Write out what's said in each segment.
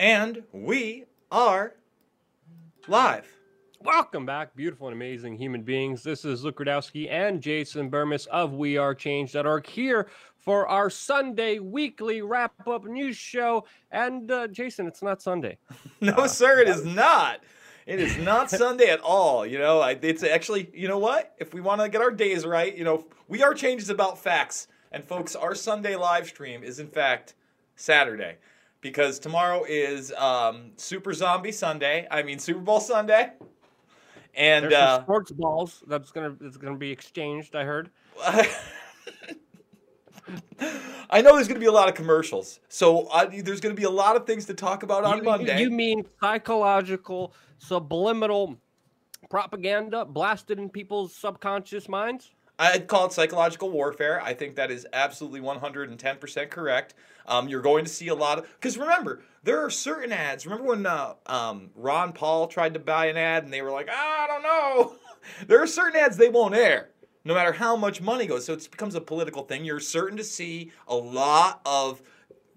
And we are live. Welcome back, beautiful and amazing human beings. This is Luke Rudowski and Jason Bermas of We Are Change.org here for our Sunday weekly wrap up news show. And uh, Jason, it's not Sunday. no, uh, sir, it is not. It is not Sunday at all. You know, it's actually, you know what? If we want to get our days right, you know, We Are Change is about facts. And folks, our Sunday live stream is in fact Saturday because tomorrow is um, Super Zombie Sunday. I mean Super Bowl Sunday. And uh, sports balls that's gonna that's gonna be exchanged. I heard. I know there's going to be a lot of commercials, so uh, there's going to be a lot of things to talk about on you, Monday. You mean psychological, subliminal propaganda blasted in people's subconscious minds? I'd call it psychological warfare. I think that is absolutely 110% correct. Um, you're going to see a lot of because remember there are certain ads. Remember when uh, um, Ron Paul tried to buy an ad and they were like, I don't know. there are certain ads they won't air, no matter how much money goes. So it becomes a political thing. You're certain to see a lot of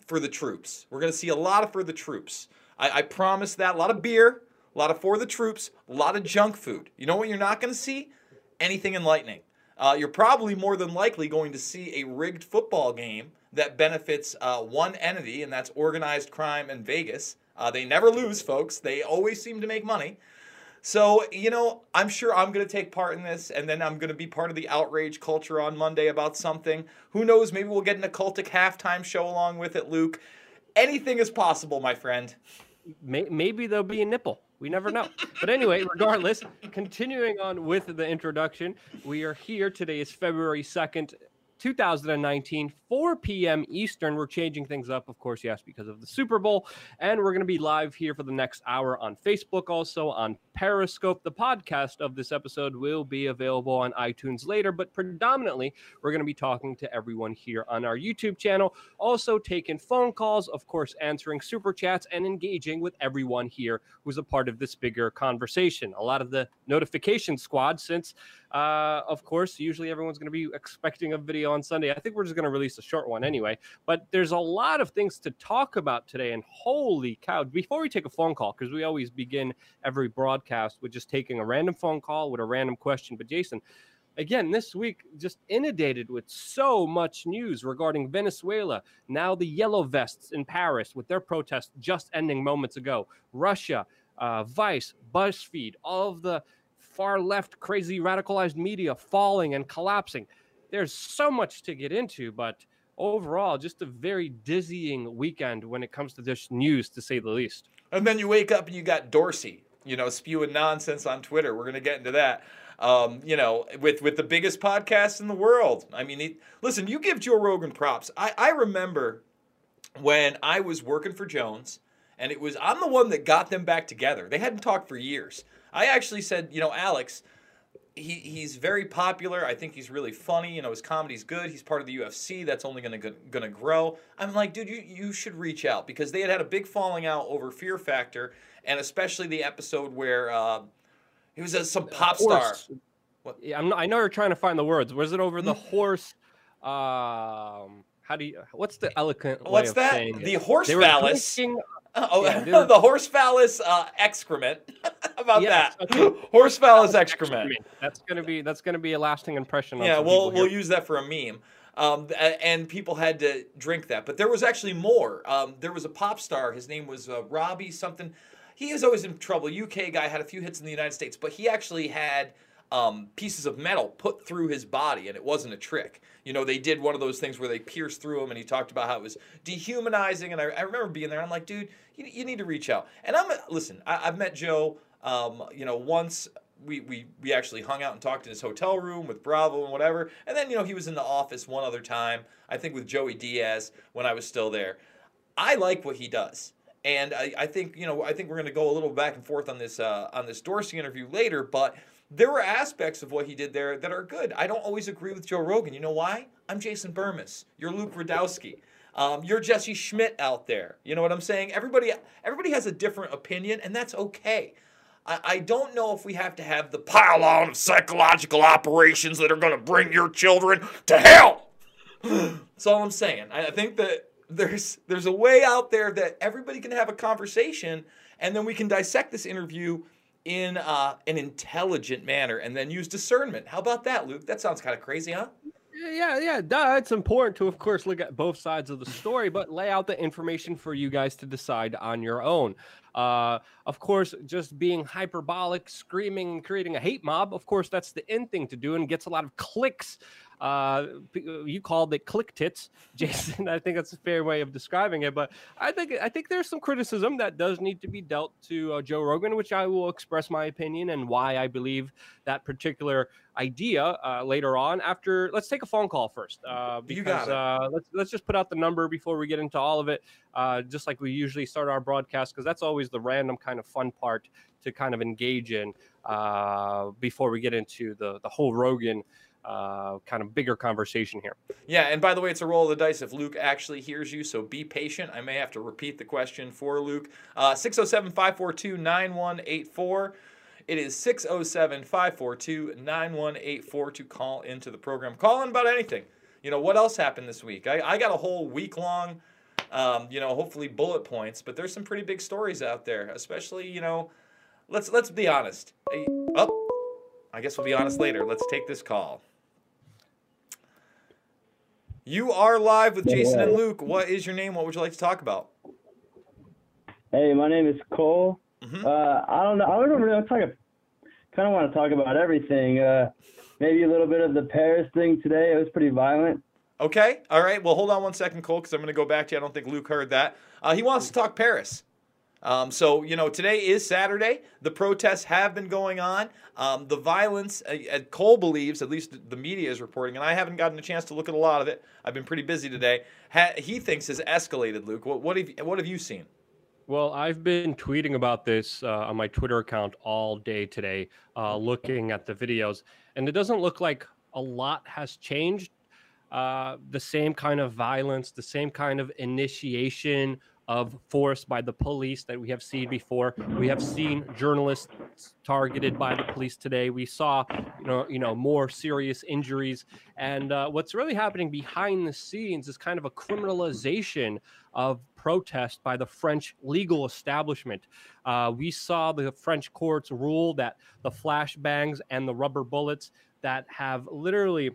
for the troops. We're going to see a lot of for the troops. I, I promise that. A lot of beer, a lot of for the troops, a lot of junk food. You know what you're not going to see? Anything enlightening. Uh, you're probably more than likely going to see a rigged football game that benefits uh, one entity, and that's organized crime in Vegas. Uh, they never lose, folks. They always seem to make money. So, you know, I'm sure I'm going to take part in this, and then I'm going to be part of the outrage culture on Monday about something. Who knows? Maybe we'll get an occultic halftime show along with it, Luke. Anything is possible, my friend. Maybe there'll be a nipple. We never know. But anyway, regardless, continuing on with the introduction, we are here. Today is February 2nd, 2019, 4 p.m. Eastern. We're changing things up, of course, yes, because of the Super Bowl. And we're going to be live here for the next hour on Facebook, also on Periscope. The podcast of this episode will be available on iTunes later, but predominantly, we're going to be talking to everyone here on our YouTube channel. Also, taking phone calls, of course, answering super chats and engaging with everyone here who's a part of this bigger conversation. A lot of the notification squad, since, uh, of course, usually everyone's going to be expecting a video on Sunday. I think we're just going to release a short one anyway. But there's a lot of things to talk about today. And holy cow, before we take a phone call, because we always begin every broadcast with just taking a random phone call with a random question. But Jason, again, this week just inundated with so much news regarding Venezuela. Now the yellow vests in Paris with their protest just ending moments ago. Russia, uh, Vice, BuzzFeed, all of the far left, crazy, radicalized media falling and collapsing. There's so much to get into, but overall, just a very dizzying weekend when it comes to this news, to say the least. And then you wake up and you got Dorsey, you know, spewing nonsense on Twitter. We're going to get into that. Um, you know, with with the biggest podcast in the world. I mean, listen, you give Joe Rogan props. I, I remember when I was working for Jones, and it was I'm the one that got them back together. They hadn't talked for years. I actually said, you know, Alex, he, he's very popular. I think he's really funny. You know, his comedy's good. He's part of the UFC. That's only going to going to grow. I'm like, dude, you, you should reach out because they had had a big falling out over Fear Factor, and especially the episode where uh, he was a, some pop star. What? Yeah, I'm not, I know you're trying to find the words. Was it over the hmm. horse? Um, how do you? What's the eloquent? What's that? The horse they phallus. Oh, yeah, the horse phallus uh, excrement. How about yes, that? Okay. Horse phallus excrement. That's gonna be that's gonna be a lasting impression. yeah, we'll we'll use that for a meme. Um, and people had to drink that, but there was actually more. Um, there was a pop star. His name was uh, Robbie something. He was always in trouble. UK guy had a few hits in the United States, but he actually had um, pieces of metal put through his body, and it wasn't a trick. You know, they did one of those things where they pierced through him, and he talked about how it was dehumanizing. And I, I remember being there. I'm like, dude, you, you, need to reach out. And I'm listen. I, have met Joe. Um, you know, once we, we we actually hung out and talked in his hotel room with Bravo and whatever. And then you know he was in the office one other time. I think with Joey Diaz when I was still there. I like what he does. And I, I think you know I think we're going to go a little back and forth on this uh, on this Dorsey interview later, but there were aspects of what he did there that are good. I don't always agree with Joe Rogan. You know why? I'm Jason Bermas. You're Luke Rudowski. Um, you're Jesse Schmidt out there. You know what I'm saying? Everybody, everybody has a different opinion, and that's okay. I, I don't know if we have to have the pile on of psychological operations that are going to bring your children to hell. that's all I'm saying. I think that there's there's a way out there that everybody can have a conversation, and then we can dissect this interview in uh, an intelligent manner, and then use discernment. How about that, Luke? That sounds kind of crazy, huh? Yeah, yeah, duh. It's important to, of course, look at both sides of the story, but lay out the information for you guys to decide on your own. Uh, of course, just being hyperbolic, screaming, creating a hate mob, of course, that's the end thing to do and gets a lot of clicks uh, you called it click tits, Jason. I think that's a fair way of describing it. But I think I think there's some criticism that does need to be dealt to uh, Joe Rogan, which I will express my opinion and why I believe that particular idea uh, later on. After let's take a phone call first. Uh, because, you got it. Uh, let's let's just put out the number before we get into all of it. Uh, just like we usually start our broadcast, because that's always the random kind of fun part to kind of engage in uh, before we get into the the whole Rogan uh, kind of bigger conversation here. Yeah, and by the way, it's a roll of the dice if Luke actually hears you, so be patient. I may have to repeat the question for Luke. Uh, 607 542 9184. It is 607 542 9184 to call into the program. Call in about anything. You know, what else happened this week? I, I got a whole week long, um, you know, hopefully bullet points, but there's some pretty big stories out there, especially, you know, let's let's be honest. Oh, I guess we'll be honest later. Let's take this call. You are live with Jason and Luke. What is your name? What would you like to talk about? Hey, my name is Cole. Mm-hmm. Uh, I don't know. I don't really talk. Kind of want to talk about everything. Uh, maybe a little bit of the Paris thing today. It was pretty violent. Okay. All right. Well, hold on one second, Cole, because I'm going to go back to you. I don't think Luke heard that. Uh, he wants to talk Paris. Um, so, you know, today is Saturday. The protests have been going on. Um, the violence, uh, Cole believes, at least the media is reporting, and I haven't gotten a chance to look at a lot of it. I've been pretty busy today. Ha- he thinks has escalated, Luke. What, what, have, what have you seen? Well, I've been tweeting about this uh, on my Twitter account all day today, uh, looking at the videos, and it doesn't look like a lot has changed. Uh, the same kind of violence, the same kind of initiation of force by the police that we have seen before. We have seen journalists targeted by the police today. We saw, you know, you know, more serious injuries. And uh, what's really happening behind the scenes is kind of a criminalization of protest by the French legal establishment. Uh, we saw the French courts rule that the flashbangs and the rubber bullets that have literally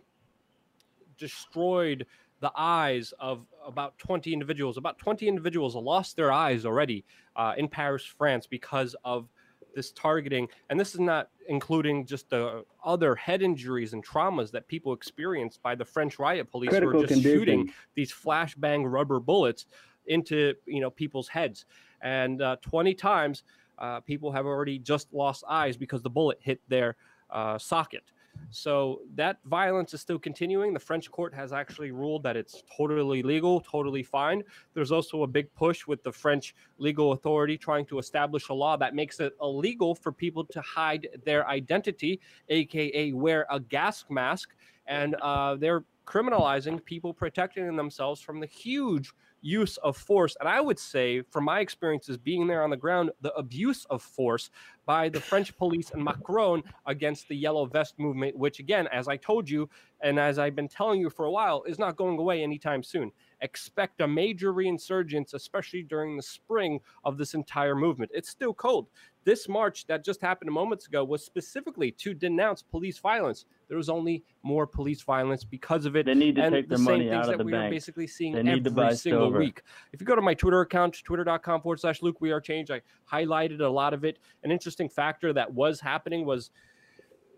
destroyed the eyes of about 20 individuals. About 20 individuals lost their eyes already uh, in Paris, France, because of this targeting. And this is not including just the other head injuries and traumas that people experienced by the French riot police Critical who are just condition. shooting these flashbang rubber bullets into you know people's heads. And uh, 20 times, uh, people have already just lost eyes because the bullet hit their uh, socket. So that violence is still continuing. The French court has actually ruled that it's totally legal, totally fine. There's also a big push with the French legal authority trying to establish a law that makes it illegal for people to hide their identity, aka wear a gas mask. And uh, they're criminalizing people protecting themselves from the huge use of force. And I would say, from my experiences being there on the ground, the abuse of force by the French police and Macron against the yellow vest movement, which, again, as I told you, and as I've been telling you for a while, is not going away anytime soon. Expect a major reinsurgence, especially during the spring of this entire movement. It's still cold. This march that just happened moments ago was specifically to denounce police violence. There was only more police violence because of it. They need to and take the their same money things out of that the we bank. are basically seeing They need to every single week. If you go to my Twitter account, twitter.com forward slash Luke We Are Change, I highlighted a lot of it. An interesting factor that was happening was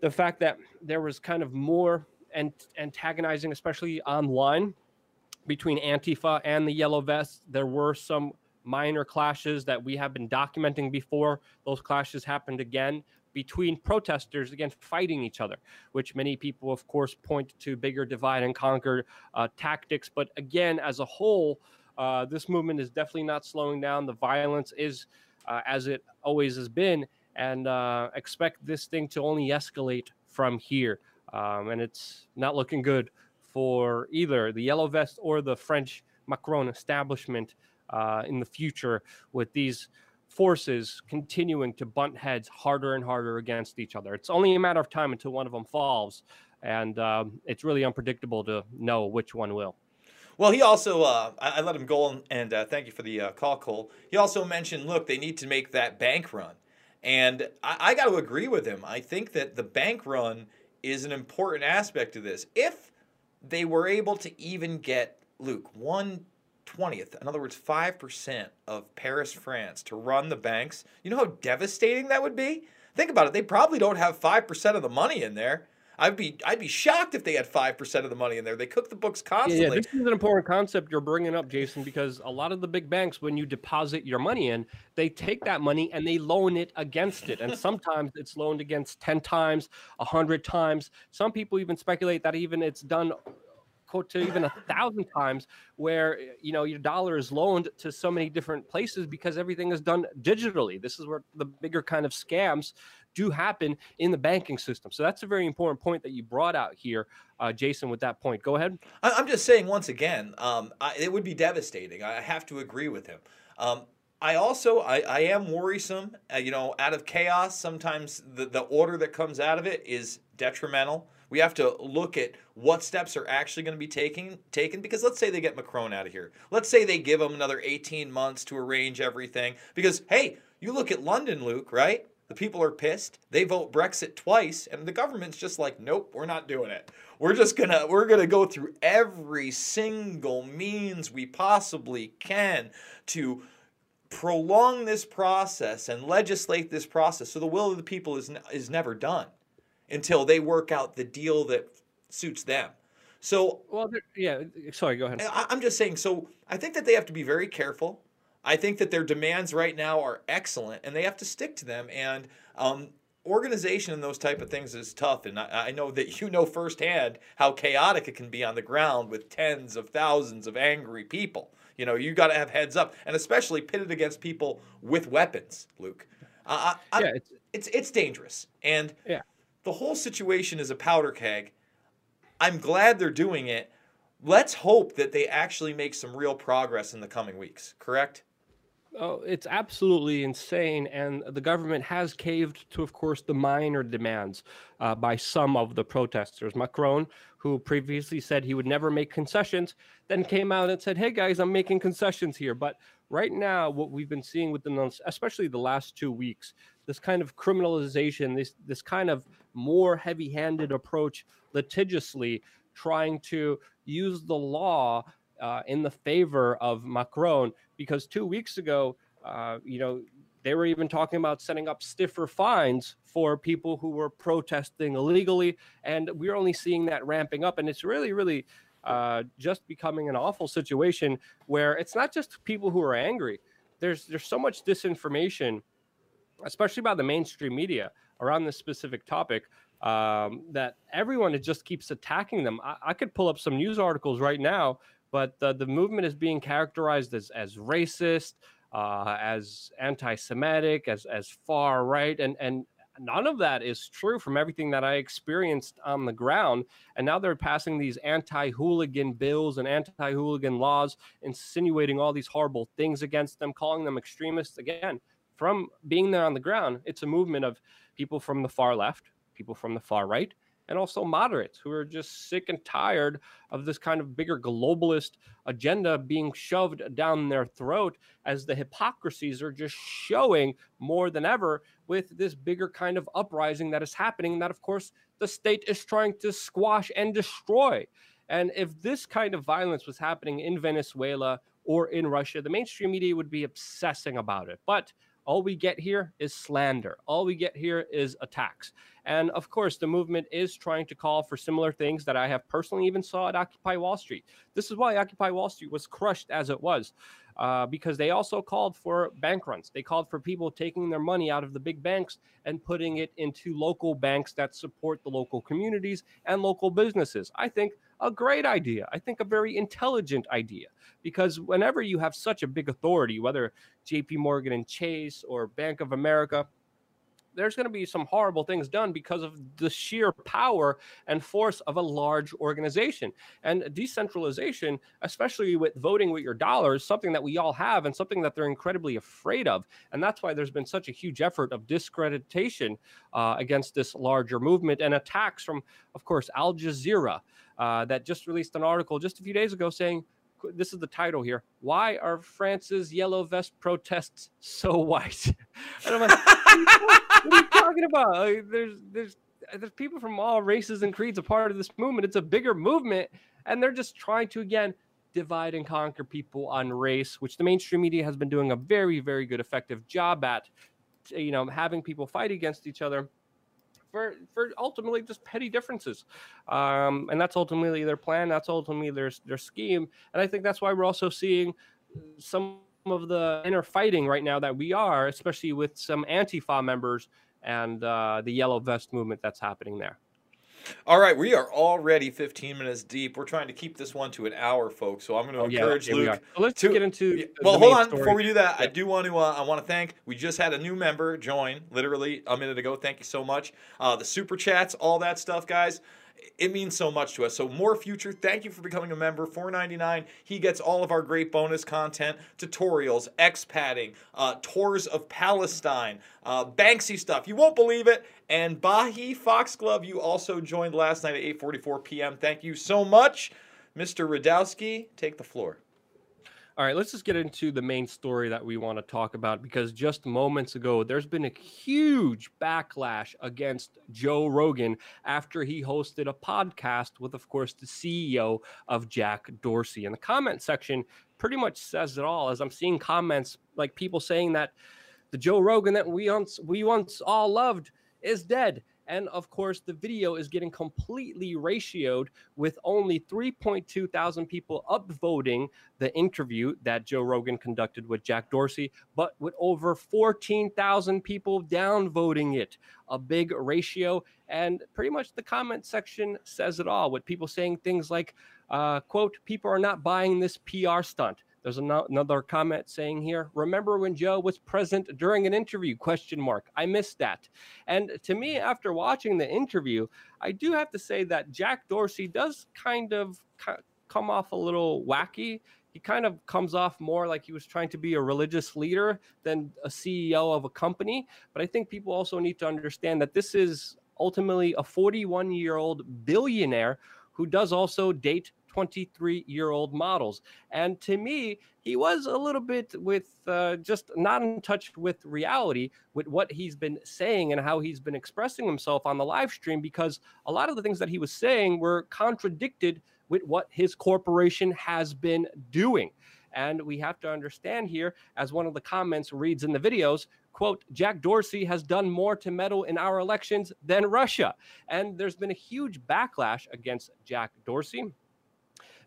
the fact that there was kind of more antagonizing, especially online, between Antifa and the Yellow Vests. There were some minor clashes that we have been documenting before. Those clashes happened again between protesters again fighting each other, which many people, of course, point to bigger divide and conquer uh, tactics. But again, as a whole, uh, this movement is definitely not slowing down. The violence is uh, as it always has been, and uh, expect this thing to only escalate from here. Um, and it's not looking good for either the Yellow Vest or the French Macron establishment uh, in the future with these forces continuing to bunt heads harder and harder against each other. It's only a matter of time until one of them falls, and um, it's really unpredictable to know which one will. Well, he also, uh, I, I, let him go, and uh, thank you for the uh, call, Cole. He also mentioned, look, they need to make that bank run. And I, I got to agree with him. I think that the bank run is an important aspect of this. If they were able to even get, Luke, one twentieth, in other words, 5% of Paris, France, to run the banks, you know how devastating that would be? Think about it. They probably don't have 5% of the money in there. I'd be I'd be shocked if they had five percent of the money in there. They cook the books constantly. Yeah, this is an important concept you're bringing up, Jason, because a lot of the big banks, when you deposit your money in, they take that money and they loan it against it, and sometimes it's loaned against ten times, a hundred times. Some people even speculate that even it's done to even a thousand times where you know your dollar is loaned to so many different places because everything is done digitally this is where the bigger kind of scams do happen in the banking system. So that's a very important point that you brought out here, uh, Jason. With that point, go ahead. I'm just saying once again, um, I, it would be devastating. I have to agree with him. Um, I also I, I am worrisome. Uh, you know, out of chaos, sometimes the, the order that comes out of it is detrimental. We have to look at what steps are actually going to be taken taken because let's say they get Macron out of here. Let's say they give him another 18 months to arrange everything because hey, you look at London, Luke, right? The people are pissed. They vote Brexit twice, and the government's just like, nope, we're not doing it. We're just gonna we're gonna go through every single means we possibly can to prolong this process and legislate this process so the will of the people is is never done until they work out the deal that suits them. So, well, yeah, sorry, go ahead. I, I'm just saying. So, I think that they have to be very careful I think that their demands right now are excellent, and they have to stick to them. And um, organization and those type of things is tough, and I, I, know that you know firsthand how chaotic it can be on the ground with tens of thousands of angry people. You know, you got to have heads up, and especially pitted against people with weapons, Luke. Uh, I, yeah, it's, it's it's dangerous, and yeah. the whole situation is a powder keg. I'm glad they're doing it. Let's hope that they actually make some real progress in the coming weeks. Correct? Oh, it's absolutely insane. And the government has caved to, of course, the minor demands uh, by some of the protesters. Macron, who previously said he would never make concessions, then came out and said, hey, guys, I'm making concessions here. But right now, what we've been seeing with the, especially the last two weeks, this kind of criminalization, this, this kind of more heavy handed approach litigiously trying to use the law uh, in the favor of Macron because two weeks ago, uh, you know, they were even talking about setting up stiffer fines for people who were protesting illegally, and we're only seeing that ramping up, and it's really, really uh, just becoming an awful situation where it's not just people who are angry. There's there's so much disinformation, especially by the mainstream media around this specific topic. Um, that everyone just keeps attacking them. I, I could pull up some news articles right now but the, the movement is being characterized as, as racist, uh, as anti-Semitic, as as far right, and and none of that is true from everything that I experienced on the ground. And now they're passing these anti-hooligan bills and anti-hooligan laws, insinuating all these horrible things against them, calling them extremists. Again, from being there on the ground, it's a movement of people from the far left, people from the far right, and also moderates who are just sick and tired of this kind of bigger globalist agenda being shoved down their throat as the hypocrisies are just showing more than ever with this bigger kind of uprising that is happening that of course the state is trying to squash and destroy. And if this kind of violence was happening in Venezuela or in Russia the mainstream media would be obsessing about it. But all we get here is slander. All we get here is attacks. And of course, the movement is trying to call for similar things that I have personally even saw at Occupy Wall Street. This is why Occupy Wall Street was crushed as it was, uh, because they also called for bank runs. They called for people taking their money out of the big banks and putting it into local banks that support the local communities and local businesses. I think a great idea. I think a very intelligent idea because whenever you have such a big authority, whether JP Morgan and Chase or Bank of America, there's going to be some horrible things done because of the sheer power and force of a large organization. And decentralization, especially with voting with your dollars, something that we all have and something that they're incredibly afraid of. And that's why there's been such a huge effort of discreditation uh, against this larger movement and attacks from, of course, Al Jazeera uh, that just released an article just a few days ago saying this is the title here. Why are France's yellow vest protests so white? and I'm like, what are you talking about? Like, there's there's there's people from all races and creeds a part of this movement. It's a bigger movement, and they're just trying to again divide and conquer people on race, which the mainstream media has been doing a very, very good, effective job at. You know, having people fight against each other for for ultimately just petty differences, um, and that's ultimately their plan. That's ultimately their their scheme, and I think that's why we're also seeing some of the inner fighting right now that we are, especially with some Antifa members and uh, the yellow vest movement that's happening there. All right, we are already 15 minutes deep. We're trying to keep this one to an hour, folks. So I'm going to oh, encourage yeah, Luke. So let's to, get into. Well, hold on. Story. Before we do that, I do want to. Uh, I want to thank. We just had a new member join, literally a minute ago. Thank you so much. Uh, the super chats, all that stuff, guys it means so much to us. So more future. Thank you for becoming a member. Four ninety nine. He gets all of our great bonus content, tutorials, expatting, uh, tours of Palestine, uh, Banksy stuff. You won't believe it. And Bahi Foxglove, you also joined last night at eight forty four p.m. Thank you so much, Mr. Rudowski. Take the floor. All right, let's just get into the main story that we want to talk about because just moments ago, there's been a huge backlash against Joe Rogan after he hosted a podcast with, of course, the CEO of Jack Dorsey. And the comment section pretty much says it all as I'm seeing comments like people saying that the Joe Rogan that we once we once all loved is dead and of course, the video is getting completely ratioed with only 3.2 thousand people upvoting the interview that Joe Rogan conducted with Jack Dorsey, but with over 14,000 people downvoting it. A big ratio. And pretty much the comment section says it all with people saying things like, uh, quote, people are not buying this PR stunt. There's another comment saying here, remember when Joe was present during an interview? Question mark. I missed that. And to me, after watching the interview, I do have to say that Jack Dorsey does kind of come off a little wacky. He kind of comes off more like he was trying to be a religious leader than a CEO of a company. But I think people also need to understand that this is ultimately a 41 year old billionaire who does also date 23 year old models. And to me, he was a little bit with uh, just not in touch with reality with what he's been saying and how he's been expressing himself on the live stream because a lot of the things that he was saying were contradicted with what his corporation has been doing. And we have to understand here, as one of the comments reads in the videos, quote, Jack Dorsey has done more to meddle in our elections than Russia. And there's been a huge backlash against Jack Dorsey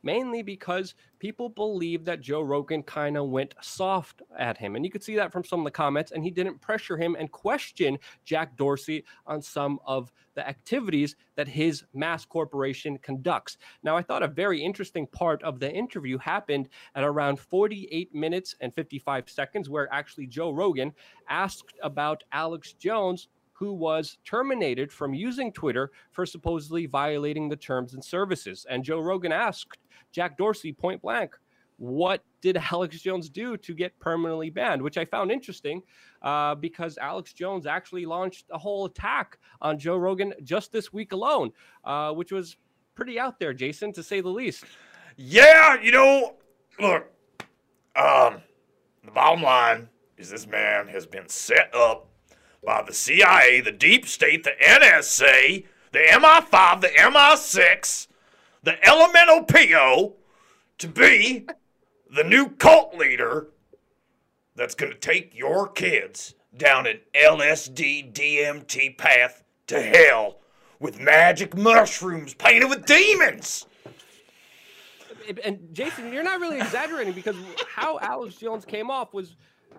mainly because people believe that Joe Rogan kind of went soft at him. And you could see that from some of the comments, and he didn't pressure him and question Jack Dorsey on some of the activities that his mass corporation conducts. Now, I thought a very interesting part of the interview happened at around 48 minutes and 55 seconds, where actually Joe Rogan asked about Alex Jones who was terminated from using Twitter for supposedly violating the terms and services. And Joe Rogan asked Jack Dorsey point blank, what did Alex Jones do to get permanently banned? Which I found interesting uh, because Alex Jones actually launched a whole attack on Joe Rogan just this week alone, uh, which was pretty out there, Jason, to say the least. Yeah, you know, look, um, the bottom line is this man has been set up by the CIA, the deep state, the NSA, the MI5, the MI6, the elemental PO to be the new cult leader that's going to take your kids down an LSD DMT path to hell with magic mushrooms painted with demons. And Jason, you're not really exaggerating because how Alex Jones came off was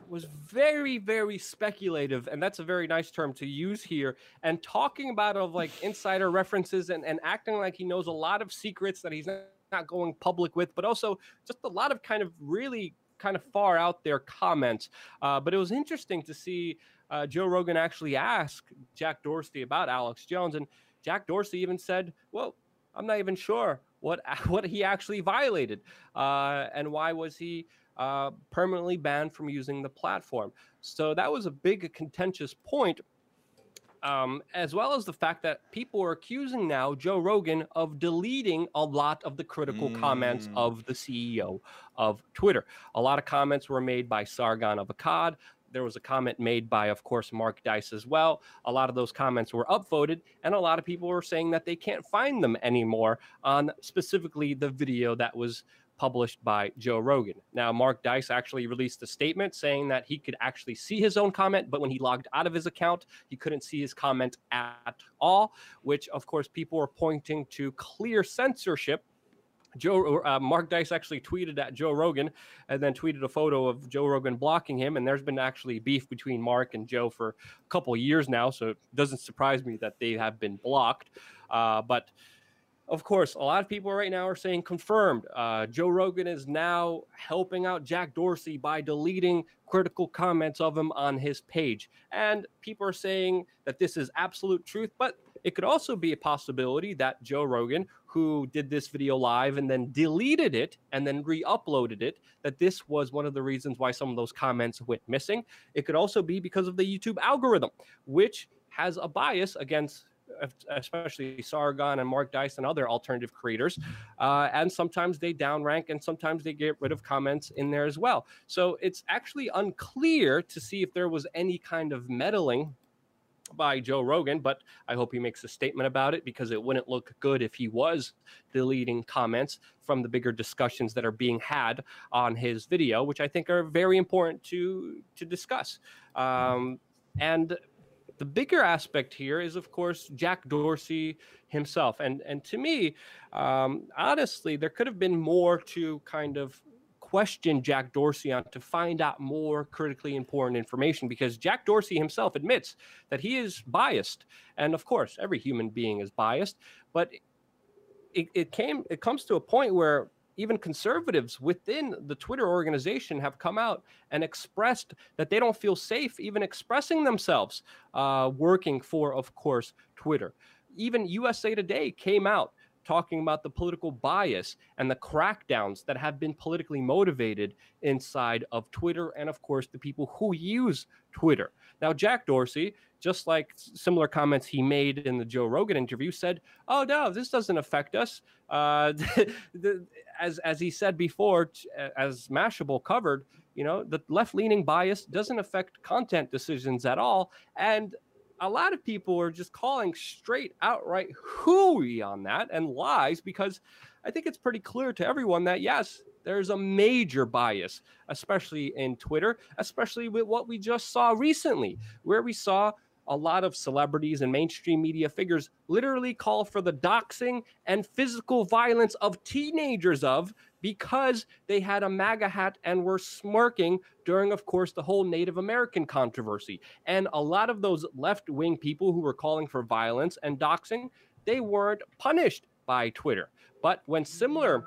was very very speculative and that's a very nice term to use here and talking about of like insider references and, and acting like he knows a lot of secrets that he's not going public with but also just a lot of kind of really kind of far out there comments. Uh, but it was interesting to see uh, joe rogan actually ask jack dorsey about alex jones and jack dorsey even said well i'm not even sure what what he actually violated. Uh, and why was he uh, permanently banned from using the platform. So that was a big contentious point. um, as well as the fact that people are accusing now Joe Rogan of deleting a lot of the critical mm. comments of the CEO of Twitter. A lot of comments were made by Sargon of Akkad. There was a comment made by, of course, Mark Dice as well. A lot of those comments were upvoted, and a lot of people were saying that they can't find them anymore on specifically the video that was published by Joe Rogan. Now, Mark Dice actually released a statement saying that he could actually see his own comment, but when he logged out of his account, he couldn't see his comment at all, which, of course, people were pointing to clear censorship. Joe uh, Mark Dice actually tweeted at Joe Rogan and then tweeted a photo of Joe Rogan blocking him. And there's been actually beef between Mark and Joe for a couple years now, so it doesn't surprise me that they have been blocked. Uh, but of course, a lot of people right now are saying confirmed. Uh, Joe Rogan is now helping out Jack Dorsey by deleting critical comments of him on his page. And people are saying that this is absolute truth, but it could also be a possibility that Joe Rogan, who did this video live and then deleted it and then re uploaded it, that this was one of the reasons why some of those comments went missing. It could also be because of the YouTube algorithm, which has a bias against especially Sargon and Mark Dice and other alternative creators. Uh, and sometimes they downrank and sometimes they get rid of comments in there as well. So it's actually unclear to see if there was any kind of meddling by Joe Rogan, but I hope he makes a statement about it because it wouldn't look good if he was deleting comments from the bigger discussions that are being had on his video, which I think are very important to to discuss. Um, and the bigger aspect here is, of course, Jack Dorsey himself. And and to me, um, honestly, there could have been more to kind of question Jack Dorsey on to find out more critically important information because Jack Dorsey himself admits that he is biased. And of course, every human being is biased, but it, it came it comes to a point where even conservatives within the Twitter organization have come out and expressed that they don't feel safe even expressing themselves uh, working for, of course, Twitter. Even USA Today came out talking about the political bias and the crackdowns that have been politically motivated inside of Twitter and, of course, the people who use Twitter. Now, Jack Dorsey, just like similar comments he made in the Joe Rogan interview, said, "Oh no, this doesn't affect us." Uh, the, as as he said before, as Mashable covered, you know, the left-leaning bias doesn't affect content decisions at all, and a lot of people are just calling straight outright hooey on that and lies because I think it's pretty clear to everyone that yes, there's a major bias, especially in Twitter, especially with what we just saw recently, where we saw a lot of celebrities and mainstream media figures literally call for the doxing and physical violence of teenagers of because they had a MAGA hat and were smirking during, of course, the whole Native American controversy. And a lot of those left wing people who were calling for violence and doxing, they weren't punished by Twitter. But when similar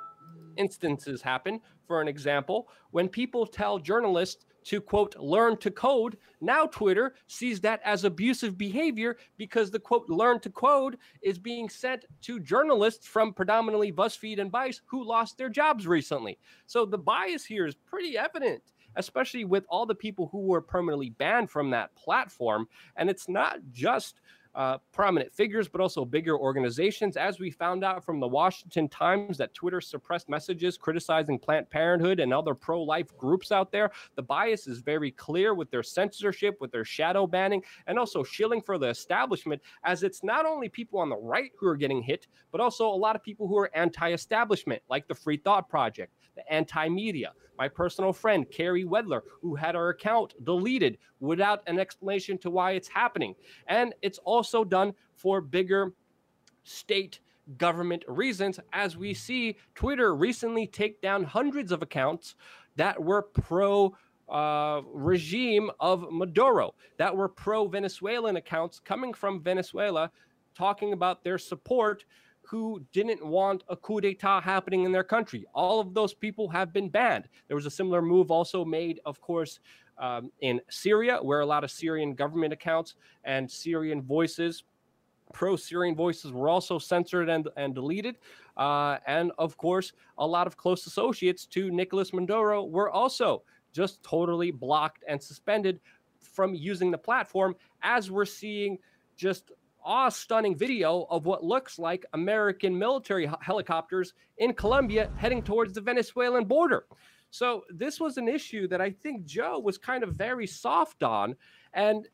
instances happen, for an example, when people tell journalists to quote learn to code now twitter sees that as abusive behavior because the quote learn to code is being sent to journalists from predominantly buzzfeed and vice who lost their jobs recently. So the bias here is pretty evident especially with all the people who were permanently banned from that platform. And it's not just uh, prominent figures, but also bigger organizations. As we found out from the Washington Times that Twitter suppressed messages criticizing Planned Parenthood and other pro life groups out there, the bias is very clear with their censorship, with their shadow banning, and also shilling for the establishment, as it's not only people on the right who are getting hit, but also a lot of people who are anti establishment, like the Free Thought Project, the anti media my personal friend, Carrie Wedler, who had her account deleted without an explanation to why it's happening. And it's also done for bigger state government reasons, as we see Twitter recently take down hundreds of accounts that were pro. Uh, regime of Maduro that were pro Venezuelan accounts coming from Venezuela talking about their support who didn't want a coup d'etat happening in their country. All of those people have been banned. There was a similar move also made, of course, um, in Syria, where a lot of Syrian government accounts and Syrian voices, pro Syrian voices, were also censored and, and deleted. Uh, and of course, a lot of close associates to Nicolas Maduro were also just totally blocked and suspended from using the platform, as we're seeing just awe stunning video of what looks like American military helicopters in Colombia heading towards the Venezuelan border. So this was an issue that I think Joe was kind of very soft on. And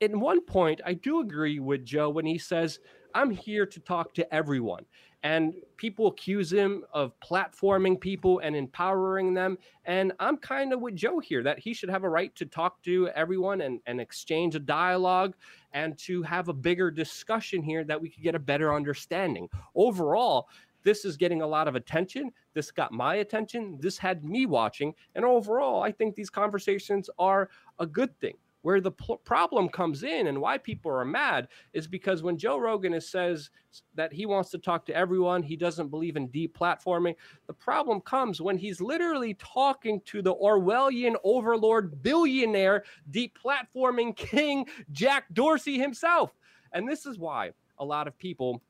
in one point, I do agree with Joe when he says, I'm here to talk to everyone. And people accuse him of platforming people and empowering them. And I'm kind of with Joe here that he should have a right to talk to everyone and, and exchange a dialogue and to have a bigger discussion here that we could get a better understanding. Overall, this is getting a lot of attention. This got my attention. This had me watching. And overall, I think these conversations are a good thing. Where the pl- problem comes in and why people are mad is because when Joe Rogan is, says that he wants to talk to everyone, he doesn't believe in deplatforming. The problem comes when he's literally talking to the Orwellian overlord billionaire deplatforming king Jack Dorsey himself. And this is why a lot of people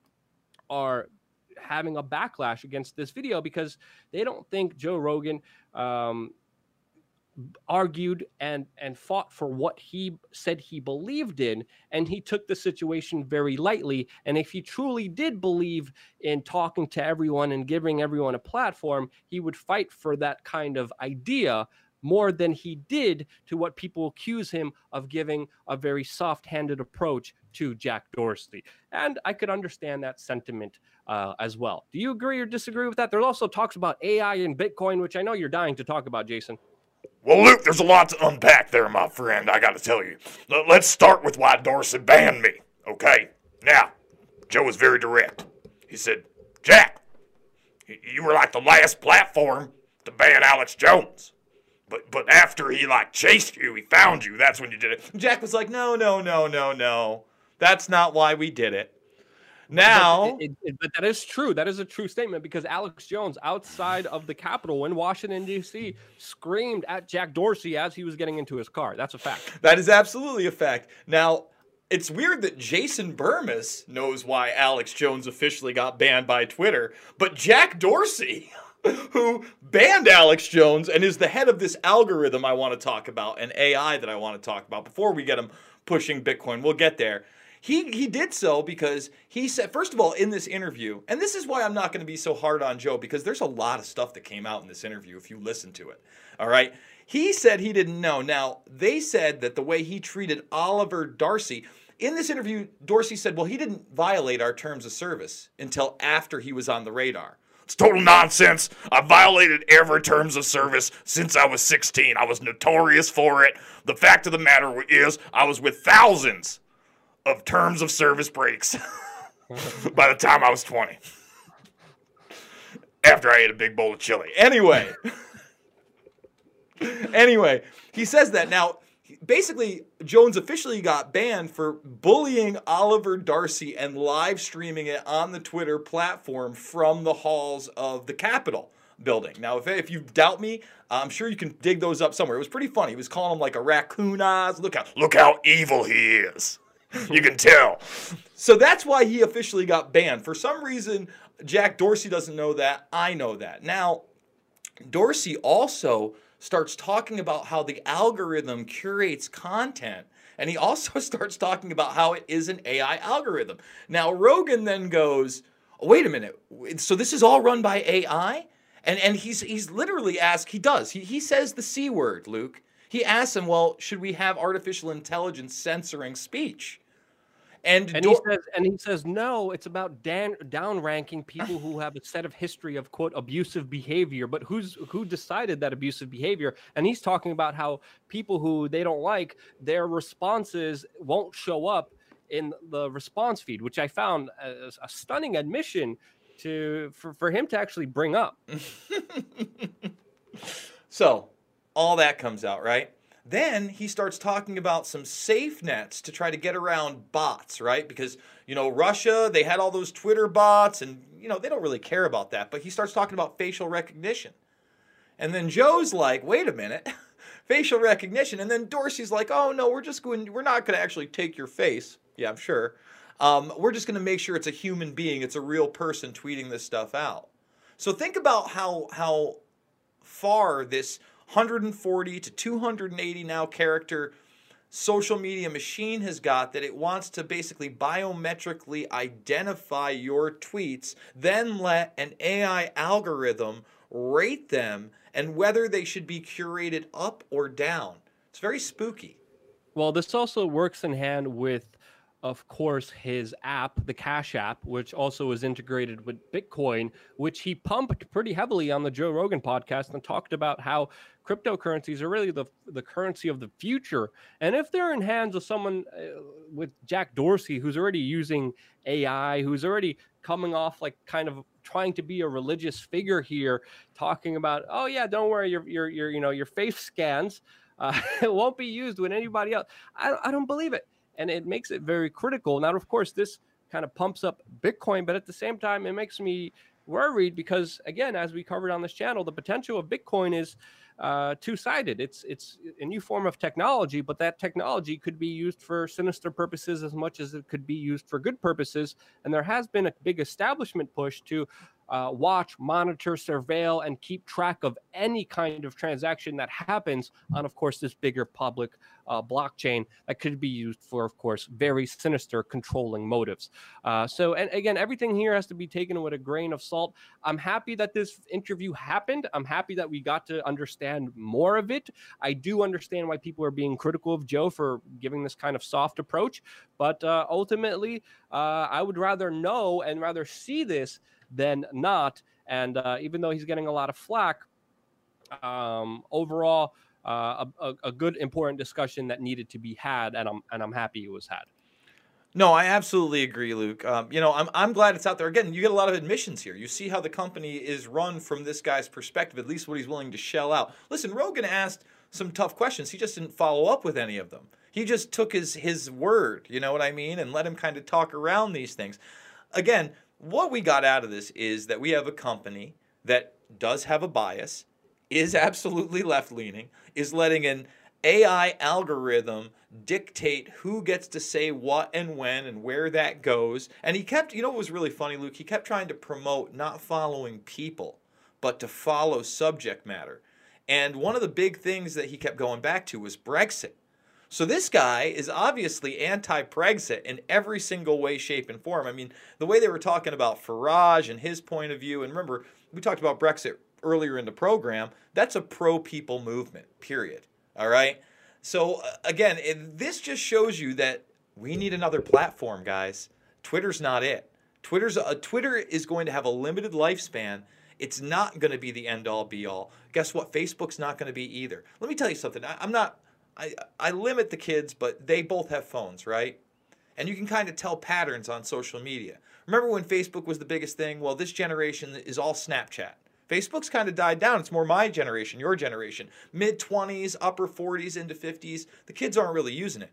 are having a backlash against this video because they don't think Joe Rogan um, argued and and fought for what he said he believed in and he took the situation very lightly. And if he truly did believe in talking to everyone and giving everyone a platform he would fight for that kind of idea more than he did to what people accuse him of giving a very soft handed approach to Jack Dorsey. And I could understand that sentiment uh, as well. Do you agree or disagree with that? There's also talks about AI and Bitcoin, which I know you're dying to talk about, Jason. Well, Luke, there's a lot to unpack there, my friend. I got to tell you. Let's start with why Dorsey banned me, okay? Now, Joe was very direct. He said, Jack, you were like the last platform to ban Alex Jones. But but after he like chased you, he found you. That's when you did it. Jack was like, no, no, no, no, no. That's not why we did it. Now, but, it, it, but, that is true. That is a true statement because Alex Jones, outside of the Capitol in Washington D.C., screamed at Jack Dorsey as he was getting into his car. That's a fact. That is absolutely a fact. Now, it's weird that Jason Bermas knows why Alex Jones officially got banned by Twitter, but Jack Dorsey. who banned Alex Jones and is the head of this algorithm I want to talk about, an AI that I want to talk about before we get him pushing Bitcoin. We'll get there. He he did so because he said first of all in this interview, and this is why I'm not going to be so hard on Joe because there's a lot of stuff that came out in this interview if you listen to it. All right. He said he didn't know. Now, they said that the way he treated Oliver Darcy, in this interview, Dorsey said, well, he didn't violate our terms of service until after he was on the radar. It's total nonsense. I violated every terms of service since I was 16. I was notorious for it. The fact of the matter is, I was with thousands of terms of service breaks by the time I was 20. After I ate a big bowl of chili. Anyway. anyway, he says that. Now, basically, Jones officially got banned for bullying Oliver Darcy and live streaming it on the Twitter platform from the halls of the Capitol building. Now, if, if you doubt me, I'm sure you can dig those up somewhere. It was pretty funny. He was calling him like a raccoon eyes. Look how look how evil he is. You can tell. so that's why he officially got banned. For some reason, Jack Dorsey doesn't know that. I know that. Now, Dorsey also starts talking about how the algorithm curates content. And he also starts talking about how it is an AI algorithm. Now, Rogan then goes, wait a minute. So this is all run by AI? And, and he's, he's literally asked, he does. He, he says the C word, Luke. He asks him, well, should we have artificial intelligence censoring speech? And, and he says, and he says, no, it's about dan- down ranking people who have a set of history of quote abusive behavior. But who's who decided that abusive behavior? And he's talking about how people who they don't like, their responses won't show up in the response feed, which I found a, a stunning admission to for, for him to actually bring up. so all that comes out, right? Then he starts talking about some safe nets to try to get around bots, right? Because, you know, Russia, they had all those Twitter bots and, you know, they don't really care about that. But he starts talking about facial recognition. And then Joe's like, wait a minute, facial recognition. And then Dorsey's like, oh, no, we're just going, we're not going to actually take your face. Yeah, I'm sure. Um, we're just going to make sure it's a human being, it's a real person tweeting this stuff out. So think about how, how far this 140 to 280 now character social media machine has got that it wants to basically biometrically identify your tweets, then let an AI algorithm rate them and whether they should be curated up or down. It's very spooky. Well, this also works in hand with of course, his app, the Cash App, which also is integrated with Bitcoin, which he pumped pretty heavily on the Joe Rogan podcast and talked about how cryptocurrencies are really the, the currency of the future. And if they're in hands of someone uh, with Jack Dorsey, who's already using AI, who's already coming off like kind of trying to be a religious figure here, talking about, oh yeah, don't worry, your your your you know your face scans uh, it won't be used with anybody else. I, I don't believe it and it makes it very critical. Now, of course, this kind of pumps up Bitcoin, but at the same time, it makes me worried because, again, as we covered on this channel, the potential of Bitcoin is uh, two-sided. It's it's a new form of technology, but that technology could be used for sinister purposes as much as it could be used for good purposes. And there has been a big establishment push to uh, watch, monitor, surveil, and keep track of any kind of transaction that happens on, of course, this bigger public uh, blockchain that could be used for, of course, very sinister controlling motives. Uh, so, and again, everything here has to be taken with a grain of salt. I'm happy that this interview happened. I'm happy that we got to understand more of it. I do understand why people are being critical of Joe for giving this kind of soft approach, but uh, ultimately, uh, I would rather know and rather see this than not. And uh, even though he's getting a lot of flack, um, overall, uh, a, a, good important discussion that needed to be had, and I'm and I'm happy it was had. No, I absolutely agree, Luke. Um, you know, I'm, I'm glad it's out there. Again, you get a lot of admissions here. You see how the company is run from this guy's perspective, at least what he's willing to shell out. Listen, Rogan asked some tough questions. He just didn't follow up with any of them. He just took his his word, you know what I mean, and let him kind of talk around these things. Again, what we got out of this is that we have a company that does have a bias, is absolutely left leaning, is letting an AI algorithm dictate who gets to say what and when and where that goes. And he kept, you know what was really funny, Luke? He kept trying to promote not following people, but to follow subject matter. And one of the big things that he kept going back to was Brexit. So this guy is obviously anti-Brexit in every single way, shape, and form. I mean, the way they were talking about Farage and his point of view, and remember, we talked about Brexit earlier in the program. That's a pro-people movement. Period. All right. So uh, again, it, this just shows you that we need another platform, guys. Twitter's not it. Twitter's uh, Twitter is going to have a limited lifespan. It's not going to be the end all be all. Guess what? Facebook's not going to be either. Let me tell you something. I, I'm not I, I limit the kids, but they both have phones, right? And you can kind of tell patterns on social media. Remember when Facebook was the biggest thing? Well, this generation is all Snapchat. Facebook's kind of died down. It's more my generation, your generation. Mid 20s, upper 40s into 50s. The kids aren't really using it.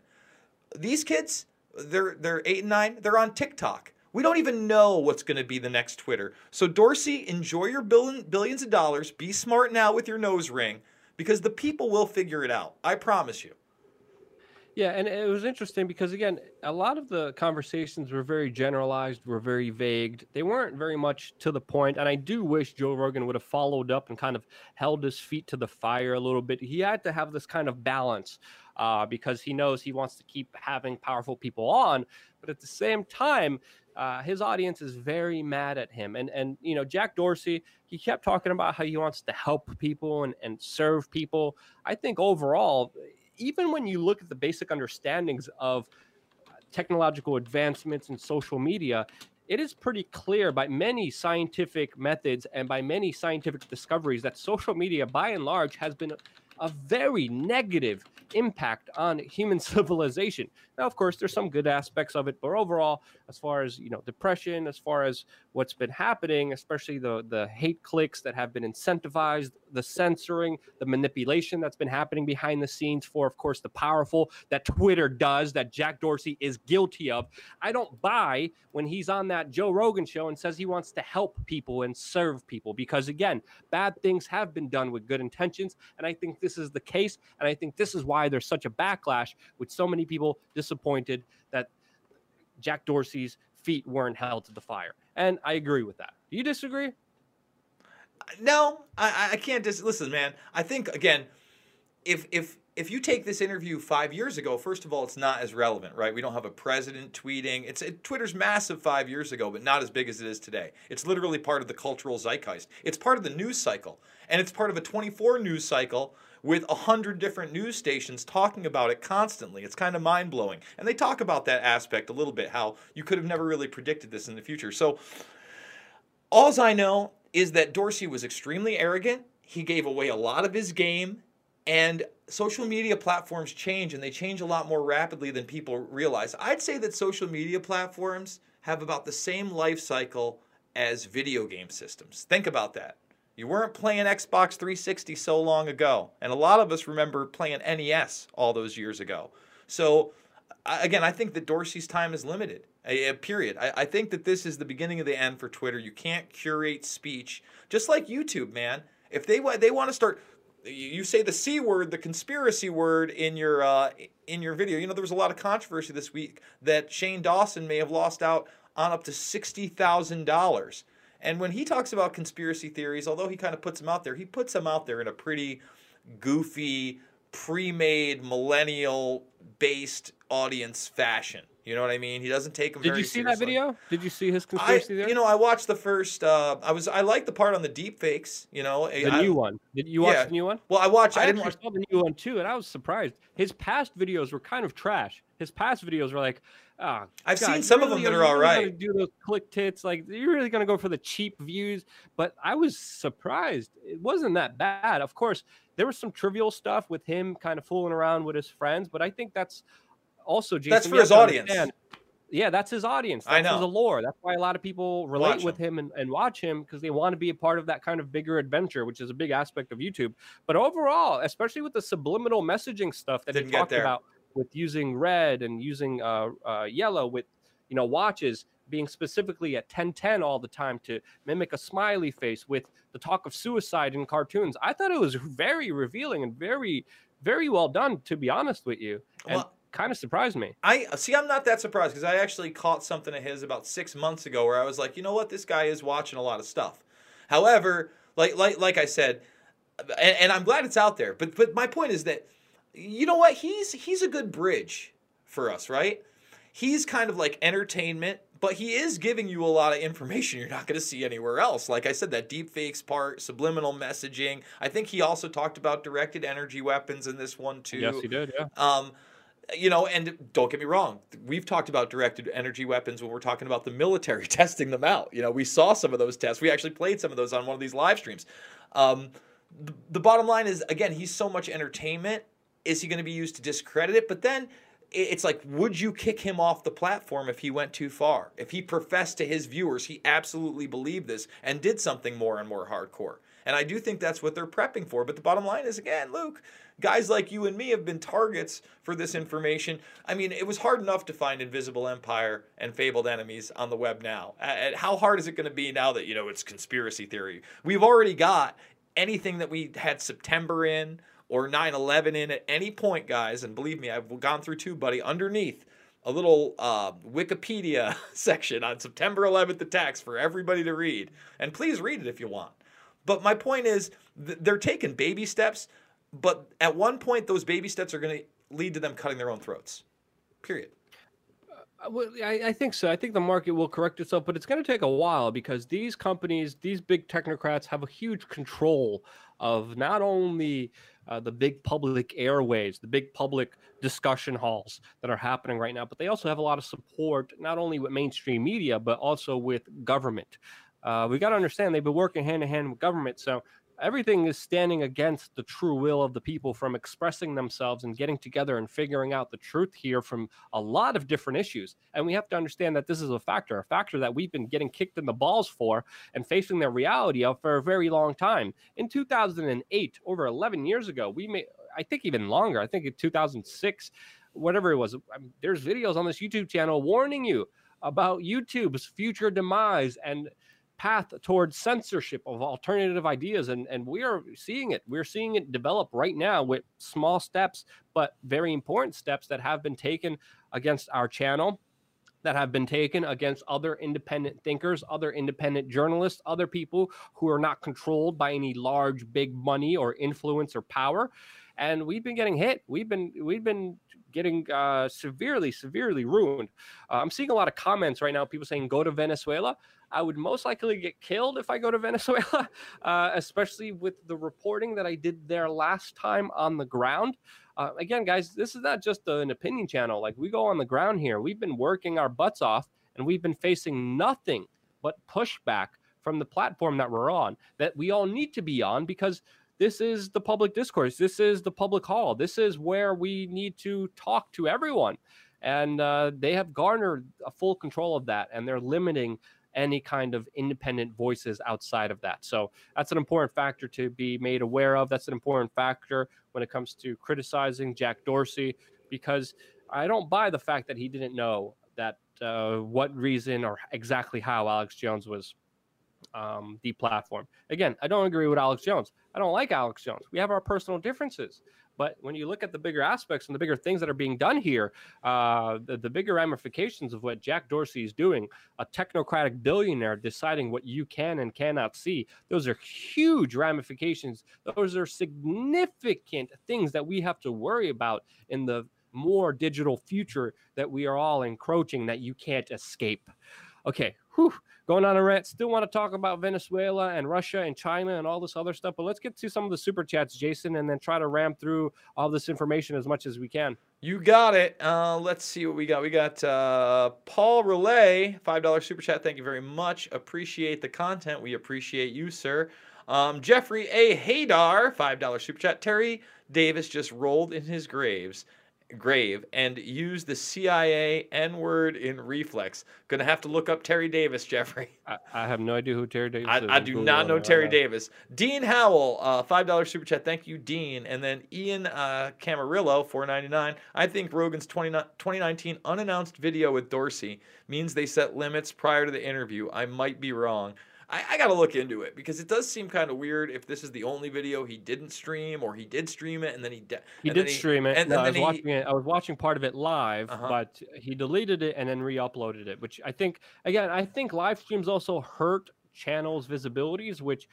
These kids, they're they're 8 and 9, they're on TikTok. We don't even know what's going to be the next Twitter. So Dorsey, enjoy your billion, billions of dollars. Be smart now with your nose ring because the people will figure it out. I promise you. Yeah, and it was interesting because again, a lot of the conversations were very generalized, were very vague. They weren't very much to the point, and I do wish Joe Rogan would have followed up and kind of held his feet to the fire a little bit. He had to have this kind of balance uh, because he knows he wants to keep having powerful people on, but at the same time, uh, his audience is very mad at him. And and you know, Jack Dorsey, he kept talking about how he wants to help people and, and serve people. I think overall, even when you look at the basic understandings of uh, technological advancements in social media, it is pretty clear by many scientific methods and by many scientific discoveries that social media, by and large, has been a very negative impact on human civilization. Now, of course, there's some good aspects of it, but overall, as far as you know, depression, as far as what's been happening, especially the the hate clicks that have been incentivized, the censoring, the manipulation that's been happening behind the scenes for, of course, the powerful that Twitter does, that Jack Dorsey is guilty of. I don't buy when he's on that Joe Rogan show and says he wants to help people and serve people because, again, bad things have been done with good intentions, and I think this is the case, and I think this is why there's such a backlash with so many people disappointed that Jack Dorsey's feet weren't held to the fire. And I agree with that. Do you disagree? No, I, I can't just listen, man. I think again, if if if you take this interview five years ago, first of all, it's not as relevant, right? We don't have a president tweeting. It's it, Twitter's massive five years ago, but not as big as it is today. It's literally part of the cultural zeitgeist. It's part of the news cycle, and it's part of a 24 news cycle with a hundred different news stations talking about it constantly. It's kind of mind blowing, and they talk about that aspect a little bit. How you could have never really predicted this in the future. So, alls I know is that Dorsey was extremely arrogant. He gave away a lot of his game and social media platforms change and they change a lot more rapidly than people realize. I'd say that social media platforms have about the same life cycle as video game systems. Think about that. You weren't playing Xbox 360 so long ago, and a lot of us remember playing NES all those years ago. So, again, I think that Dorsey's time is limited. Period. I, think that this is the beginning of the end for Twitter. You can't curate speech, just like YouTube, man. If they they want to start you say the c word, the conspiracy word in your uh, in your video. You know, there was a lot of controversy this week that Shane Dawson may have lost out on up to sixty thousand dollars. And when he talks about conspiracy theories, although he kind of puts them out there, he puts them out there in a pretty goofy, pre-made, millennial-based audience fashion. You know what I mean? He doesn't take them. Did you see seriously. that video? Did you see his conspiracy I, there? You know, I watched the first. Uh, I was I like the part on the deep fakes. You know, the I, new one. Did you watch yeah. the new one? Well, I watched. I, I, didn't watch. saw the new one too, and I was surprised. His past videos were kind of trash. His past videos were like, ah, I've God, seen some of them that are all really right. gonna Do those click tits? Like you're really gonna go for the cheap views? But I was surprised. It wasn't that bad. Of course, there was some trivial stuff with him kind of fooling around with his friends, but I think that's also Jason. That's for his audience. understand- Yeah, that's his audience. That's I know. his allure. That's why a lot of people relate Watch with him and, and watch him because they want to be a part of that kind of bigger adventure, which is a big aspect of YouTube. But overall, especially with the subliminal messaging stuff that Didn't he get talked there. about with using red and using uh, uh, yellow with you know watches being specifically at 1010 all the time to mimic a smiley face with the talk of suicide in cartoons. I thought it was very revealing and very very well done to be honest with you. And Well- kind of surprised me. I see. I'm not that surprised because I actually caught something of his about six months ago where I was like, you know what, this guy is watching a lot of stuff. However, like like like I said, and, and I'm glad it's out there. But but my point is that, you know what, he's he's a good bridge for us, right? He's kind of like entertainment, but he is giving you a lot of information you're not going to see anywhere else. Like I said, that deep fakes part, subliminal messaging. I think he also talked about directed energy weapons in this one too. Yes, he did. Yeah. Um, you know, and don't get me wrong, we've talked about directed energy weapons when we're talking about the military testing them out. You know, we saw some of those tests. We actually played some of those on one of these live streams. Um, the, the bottom line is, again, he's so much entertainment. Is he going to be used to discredit it? But then it's like, would you kick him off the platform if he went too far? If he professed to his viewers he absolutely believed this and did something more and more hardcore? And I do think that's what they're prepping for. But the bottom line is, again, Luke, guys like you and me have been targets for this information. I mean, it was hard enough to find Invisible Empire and Fabled Enemies on the web now. Uh, how hard is it going to be now that, you know, it's conspiracy theory? We've already got anything that we had September in or 9 11 in at any point, guys. And believe me, I've gone through two, buddy, underneath a little uh, Wikipedia section on September 11th attacks for everybody to read. And please read it if you want. But my point is, th- they're taking baby steps, but at one point, those baby steps are going to lead to them cutting their own throats. Period. Uh, Well, I, I think so. I think the market will correct itself, but it's going to take a while because these companies, these big technocrats, have a huge control of not only uh, the big public airways, the big public discussion halls that are happening right now, but they also have a lot of support not only with mainstream media but also with government. Uh, we got to understand they've been working hand in hand with government, so everything is standing against the true will of the people from expressing themselves and getting together and figuring out the truth here from a lot of different issues. And we have to understand that this is a factor, a factor that we've been getting kicked in the balls for and facing the reality of for a very long time. In 2008, over 11 years ago, we made, I think even longer, I think in 2006, whatever it was, I mean, there's videos on this YouTube channel warning you about YouTube's future demise and path towards censorship of alternative ideas and and we are seeing it we're seeing it develop right now with small steps but very important steps that have been taken against our channel that have been taken against other independent thinkers other independent journalists other people who are not controlled by any large big money or influence or power and we've been getting hit. We've been we've been getting uh, severely, severely ruined. Uh, I'm seeing a lot of comments right now. People saying go to Venezuela. I would most likely get killed if I go to Venezuela, uh, especially with the reporting that I did there last time on the ground. Uh, again, guys, this is not just an opinion channel. Like we go on the ground here. We've been working our butts off, and we've been facing nothing but pushback from the platform that we're on that we all need to be on because this is the public discourse. This is the public hall. This is where we need to talk to everyone. And uh, they have garnered a full control of that, and they're limiting any kind of independent voices outside of that. So that's an important factor to be made aware of. That's an important factor when it comes to criticizing Jack Dorsey, because I don't buy the fact that he didn't know that uh, what reason or exactly how Alex Jones was um, deplatformed. Again, I don't agree with Alex Jones. I don't like Alex Jones. We have our personal differences. But when you look at the bigger aspects and the bigger things that are being done here, uh, the, the bigger ramifications of what Jack Dorsey is doing, a technocratic billionaire deciding what you can and cannot see, those are huge ramifications. Those are significant things that we have to worry about in the more digital future that we are all encroaching that you can't escape. Okay, whew, going on a rant. Still want to talk about Venezuela and Russia and China and all this other stuff, but let's get to some of the super chats, Jason, and then try to ram through all this information as much as we can. You got it. Uh, let's see what we got. We got uh, Paul Relay, $5 super chat. Thank you very much. Appreciate the content. We appreciate you, sir. Um, Jeffrey A. Haydar, $5 super chat. Terry Davis just rolled in his graves grave and use the CIA N word in reflex. Gonna have to look up Terry Davis, Jeffrey. I, I have no idea who Terry Davis I, is. I do not know Terry Davis. Dean Howell, uh, five dollars super chat. Thank you, Dean. And then Ian uh, Camarillo, four ninety nine. I think Rogan's 20, 2019 unannounced video with Dorsey means they set limits prior to the interview. I might be wrong. I, I got to look into it because it does seem kind of weird if this is the only video he didn't stream or he did stream it and then he de- he did he, stream it. And, no, and I was he, watching it. I was watching part of it live, Uh-huh. but he deleted it and then re-uploaded it, which I think again, I think live streams also hurt channels visibilities which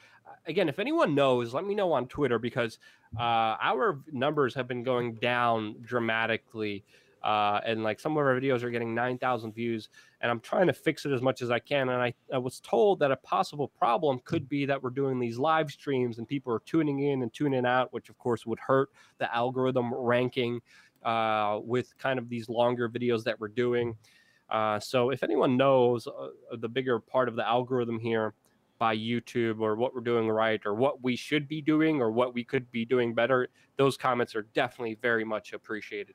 again if anyone knows let me know on twitter because uh, our numbers have been going down dramatically uh, and like some of our videos are getting 9000 views and i'm trying to fix it as much as i can and I, I was told that a possible problem could be that we're doing these live streams and people are tuning in and tuning out which of course would hurt the algorithm ranking uh, with kind of these longer videos that we're doing uh, so if anyone knows uh, the bigger part of the algorithm here by YouTube or what we're doing right or what we should be doing or what we could be doing better, those comments are definitely very much appreciated.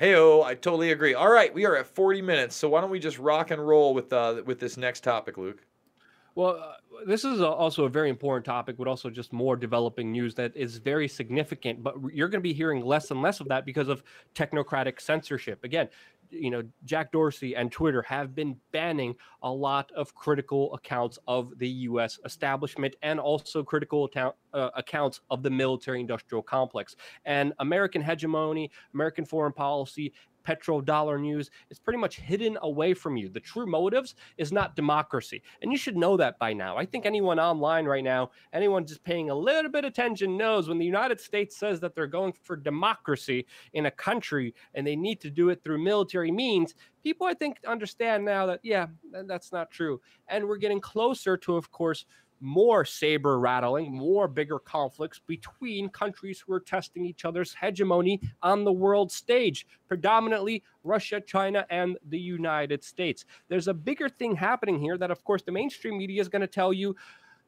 Hey, oh, I totally agree. All right, we are at 40 minutes, so why don't we just rock and roll with uh, with this next topic, Luke? Well, uh, this is also a very important topic, but also just more developing news that is very significant. But you're going to be hearing less and less of that because of technocratic censorship. Again, you know, Jack Dorsey and Twitter have been banning a lot of critical accounts of the U.S. establishment and also critical account, uh, accounts of the military-industrial complex and American hegemony, American foreign policy, petrodollar news is pretty much hidden away from you. The true motives is not democracy. And you should know that by now. I think anyone online right now, anyone just paying a little bit attention knows when the United States says that they're going for democracy in a country and they need to do it through military means, people I think understand now that yeah, that's not true. And we're getting closer to of course more saber rattling, more bigger conflicts between countries who are testing each other's hegemony on the world stage, predominantly Russia, China, and the United States. There's a bigger thing happening here that, of course, the mainstream media is going to tell you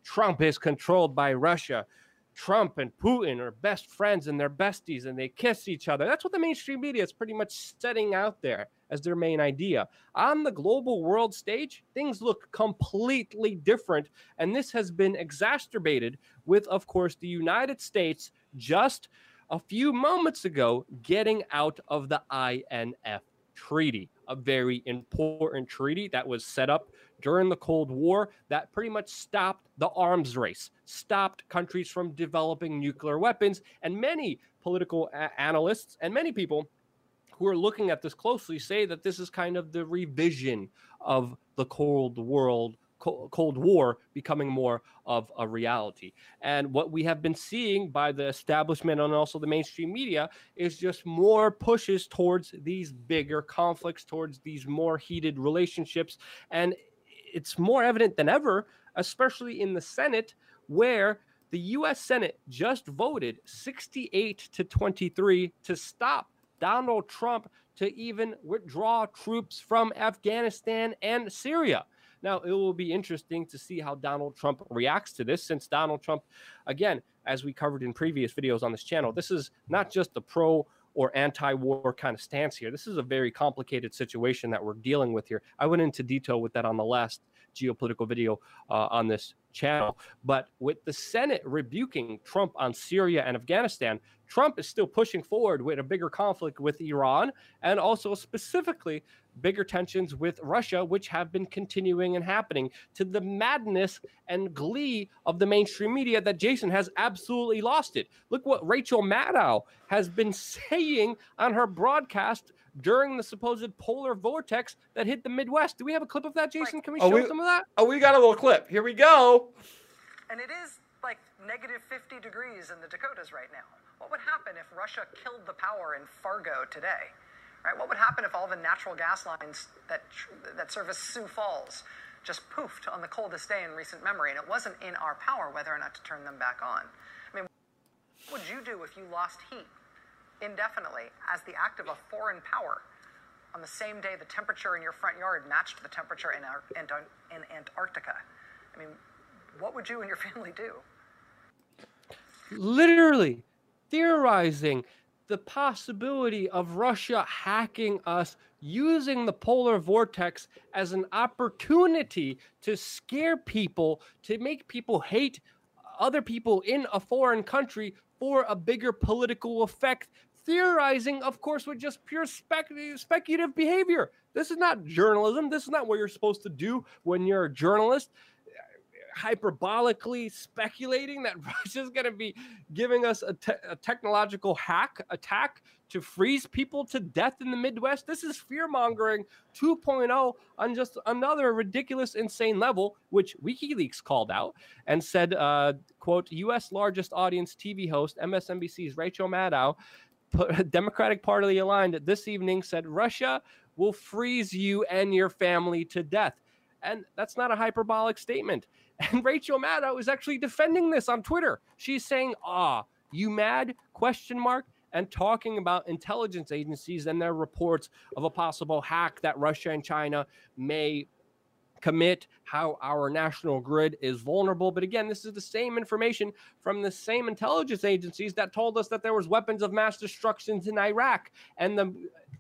Trump is controlled by Russia. Trump and Putin are best friends and they're besties and they kiss each other. That's what the mainstream media is pretty much setting out there as their main idea. On the global world stage, things look completely different. And this has been exacerbated with, of course, the United States just a few moments ago getting out of the INF treaty, a very important treaty that was set up during the Cold War that pretty much stopped the arms race, stopped countries from developing nuclear weapons. And many political a- analysts and many people who are looking at this closely say that this is kind of the revision of the Cold World Cold War becoming more of a reality. And what we have been seeing by the establishment and also the mainstream media is just more pushes towards these bigger conflicts, towards these more heated relationships. And it's more evident than ever, especially in the Senate, where the US Senate just voted 68 to 23 to stop Donald Trump to even withdraw troops from Afghanistan and Syria. Now, it will be interesting to see how Donald Trump reacts to this, since Donald Trump, again, as we covered in previous videos on this channel, this is not just the pro or anti war kind of stance here. This is a very complicated situation that we're dealing with here. I went into detail with that on the last geopolitical video uh, on this channel. But with the Senate rebuking Trump on Syria and Afghanistan, Trump is still pushing forward with a bigger conflict with Iran and also specifically bigger tensions with Russia, which have been continuing and happening to the madness and glee of the mainstream media that Jason has absolutely lost it. Look what Rachel Maddow has been saying on her broadcast during the supposed polar vortex that hit the Midwest. Do we have a clip of that, Jason? Can we oh, show we, some of that? Oh, we got a little clip. Here we go. And it is like negative 50 degrees in the Dakotas right now. What would happen if Russia killed the power in Fargo today? Right? What would happen if all the natural gas lines that that service Sioux Falls just poofed on the coldest day in recent memory, and it wasn't in our power whether or not to turn them back on? I mean, what would you do if you lost heat indefinitely as the act of a foreign power on the same day the temperature in your front yard matched the temperature in, in Antarctica? I mean, what would you and your family do? Literally theorizing the possibility of Russia hacking us using the polar vortex as an opportunity to scare people, to make people hate other people in a foreign country for a bigger political effect. Theorizing, of course, with just pure spec- speculative behavior. This is not journalism. This is not what you're supposed to do when you're a journalist hyperbolically speculating that Russia's going to be giving us a, te- a, technological hack attack to freeze people to death in the Midwest. This is fear mongering 2.0 on just another ridiculous, insane level, which WikiLeaks called out and said, uh, "quote U.S. largest audience TV host MSNBC's Rachel Maddow." Democratic Party aligned this evening said Russia will freeze you and your family to death. And that's not a hyperbolic statement. And Rachel Maddow is actually defending this on Twitter. She's saying, "Ah, you mad?" question mark and talking about intelligence agencies and their reports of a possible hack that Russia and China may commit, how our national grid is vulnerable. But again, this is the same information from the same intelligence agencies that told us that there was weapons of mass destructions in Iraq and the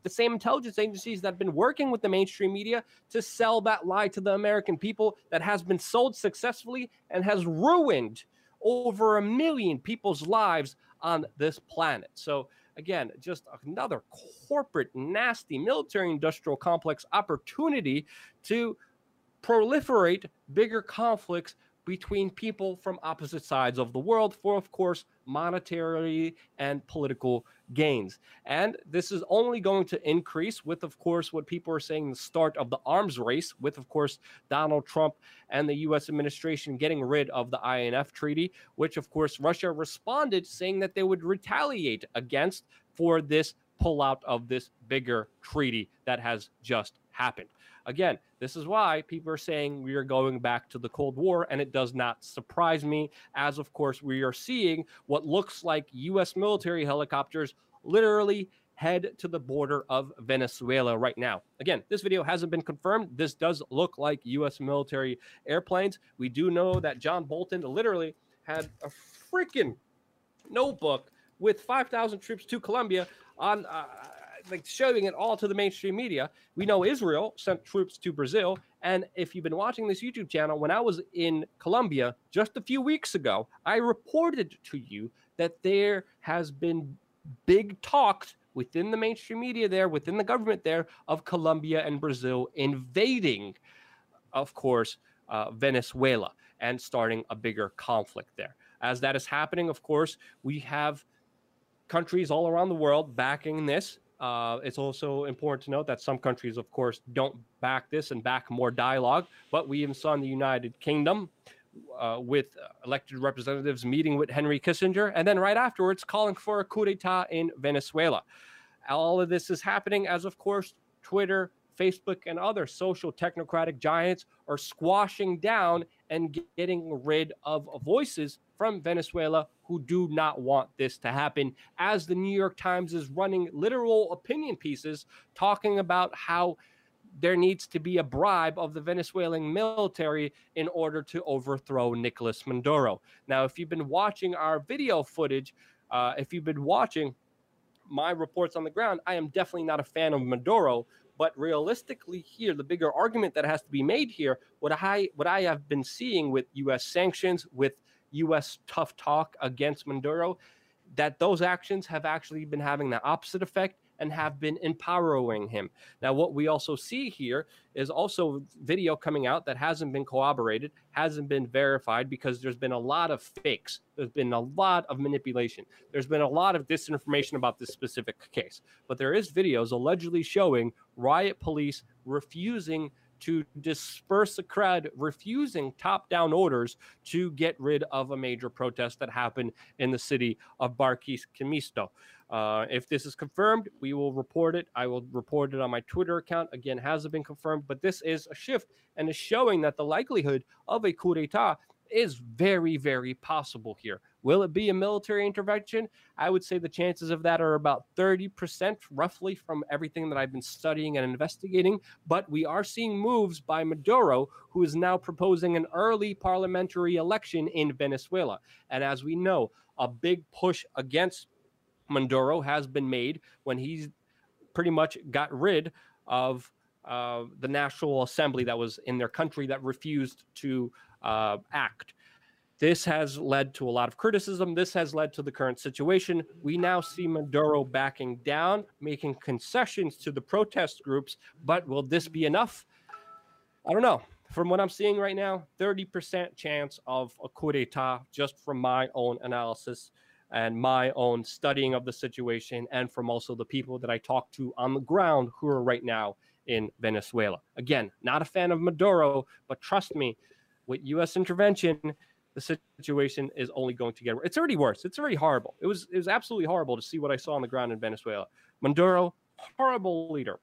the same intelligence agencies that have been working with the mainstream media to sell that lie to the American people that has been sold successfully and has ruined over a million people's lives on this planet. So, again, just another corporate, nasty military industrial complex opportunity to proliferate bigger conflicts between people from opposite sides of the world for, of course, monetary and political gains. And this is only going to increase with, of course, what people are saying the start of the arms race, with, of course, Donald Trump and the U.S. administration getting rid of the INF treaty, which, of course, Russia responded saying that they would retaliate against for this pullout of this bigger treaty that has just happened. Again, this is why people are saying we are going back to the Cold War, and it does not surprise me, as of course we are seeing what looks like U.S. military helicopters literally head to the border of Venezuela right now. Again, this video hasn't been confirmed. This does look like U.S. military airplanes. We do know that John Bolton literally had a freaking notebook with 5,000 troops to Colombia on. Uh, like showing it all to the mainstream media. We know Israel sent troops to Brazil, and if you've been watching this YouTube channel, when I was in Colombia just a few weeks ago, I reported to you that there has been big talks within the mainstream media there, within the government there, of Colombia and Brazil invading, of course, uh, Venezuela and starting a bigger conflict there. As that is happening, of course, we have countries all around the world backing this Uh, it's also important to note that some countries, of course, don't back this and back more dialogue. But we even saw in the United Kingdom uh, with elected representatives meeting with Henry Kissinger, and then right afterwards calling for a coup d'etat in Venezuela. All of this is happening as, of course, Twitter, Facebook, and other social technocratic giants are squashing down and getting rid of voices from Venezuela who do not want this to happen. As the New York Times is running literal opinion pieces talking about how there needs to be a bribe of the Venezuelan military in order to overthrow Nicolas Maduro. Now, if you've been watching our video footage, uh, if you've been watching my reports on the ground, I am definitely not a fan of Maduro. But realistically, here the bigger argument that has to be made here, what I what I have been seeing with U.S. sanctions, with U.S. tough talk against Maduro, that those actions have actually been having the opposite effect and have been empowering him. Now, what we also see here is also video coming out that hasn't been corroborated, hasn't been verified because there's been a lot of fakes. There's been a lot of manipulation. There's been a lot of disinformation about this specific case. But there is videos allegedly showing riot police refusing to disperse a crowd, refusing top down orders to get rid of a major protest that happened in the city of Barquisimeto. Uh, if this is confirmed, we will report it. I will report it on my Twitter account. Again, hasn't been confirmed, but this is a shift and is showing that the likelihood of a coup d'etat is very, very possible here. Will it be a military intervention? I would say the chances of that are about 30% roughly from everything that I've been studying and investigating. But we are seeing moves by Maduro, who is now proposing an early parliamentary election in Venezuela. And as we know, a big push against Maduro has been made when he's pretty much got rid of uh, the National Assembly that was in their country that refused to uh, act. This has led to a lot of criticism. This has led to the current situation. We now see Maduro backing down, making concessions to the protest groups. But will this be enough? I don't know. From what I'm seeing right now, 30% chance of a coup d'etat, just from my own analysis and my own studying of the situation, and from also the people that I talk to on the ground who are right now in Venezuela. Again, not a fan of Maduro, but trust me, with U.S. intervention, the situation is only going to get worse. It's already worse. It's already horrible. It was it was absolutely horrible to see what I saw on the ground in Venezuela. Maduro, horrible leader,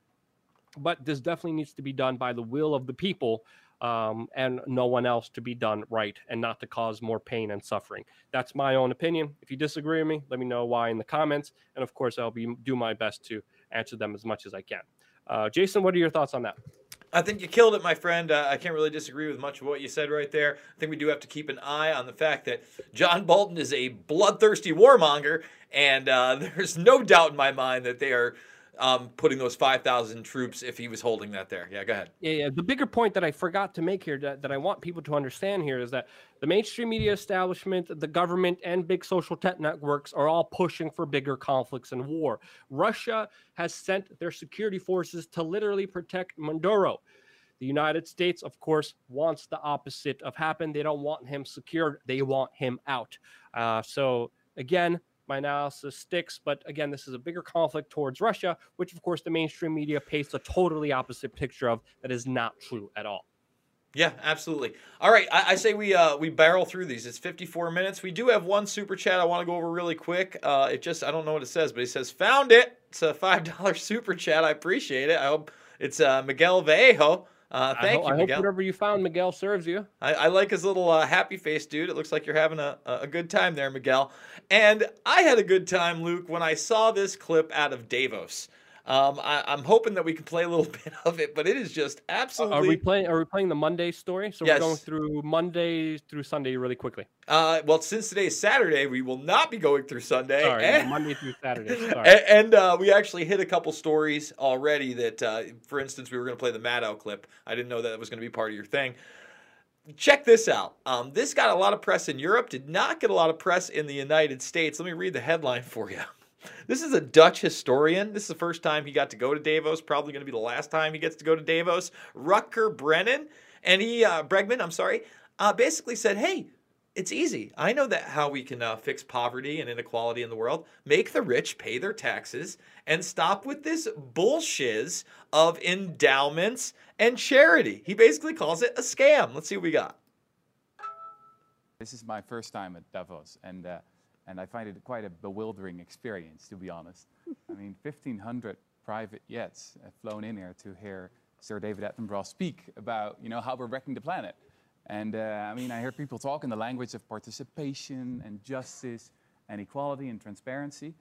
but this definitely needs to be done by the will of the people um, and no one else to be done right and not to cause more pain and suffering. That's my own opinion. If you disagree with me, let me know why in the comments, and of course I'll be do my best to answer them as much as I can. Uh, Jason, what are your thoughts on that? I think you killed it, my friend. Uh, I can't really disagree with much of what you said right there. I think we do have to keep an eye on the fact that John Bolton is a bloodthirsty warmonger, and uh, there's no doubt in my mind that they are um, putting those 5,000 troops if he was holding that there. Yeah, go ahead. Yeah, yeah. The bigger point that I forgot to make here that, that I want people to understand here is that the mainstream media establishment, the government, and big social tech networks are all pushing for bigger conflicts and war. Russia has sent their security forces to literally protect Maduro. The United States, of course, wants the opposite of happen. They don't want him secured. They want him out. Uh, so again, my analysis sticks. But again, this is a bigger conflict towards Russia, which of course the mainstream media paints a totally opposite picture of that is not true at all. Yeah, absolutely. All right, I, I, say we uh, we barrel through these. It's 54 minutes. We do have one super chat I want to go over really quick. Uh, it just I don't know what it says, but it says found it. It's a five dollar super chat. I appreciate it. I hope it's uh, Miguel Vallejo. Uh, thank I you, I Miguel. hope whatever you found, Miguel, serves you. I, I like his little uh, happy face, dude. It looks like you're having a, a good time there, Miguel. And I had a good time, Luke, when I saw this clip out of Davos. Um, I, am hoping that we can play a little bit of it, but it is just absolutely. Are we playing? Are we playing the Monday story? So yes. we're going through Monday through Sunday really quickly. Uh, well, since today is Saturday, we will not be going through Sunday. Sorry, and, Monday through Saturday. Sorry. And, and uh, we actually hit a couple stories already. That, uh, for instance, we were going to play the Maddow clip. I didn't know that was going to be part of your thing. Check this out. Um, this got a lot of press in Europe. Did not get a lot of press in the United States. Let me read the headline for you. This is a Dutch historian. This is the first time he got to go to Davos. Probably going to be the last time he gets to go to Davos. Rutger Brennan and he uh, Bregman, I'm sorry, uh, basically said, "Hey, It's easy. I know that how we can uh, fix poverty and inequality in the world. Make the rich pay their taxes and stop with this bullshiz of endowments and charity. He basically calls it a scam. Let's see what we got. This is my first time at Davos, and uh, and I find it quite a bewildering experience, to be honest. I mean, 1,500 private jets have flown in here to hear Sir David Attenborough speak about, you know, how we're wrecking the planet. And uh, I mean, I hear people talk in the language of participation and justice and equality and transparency.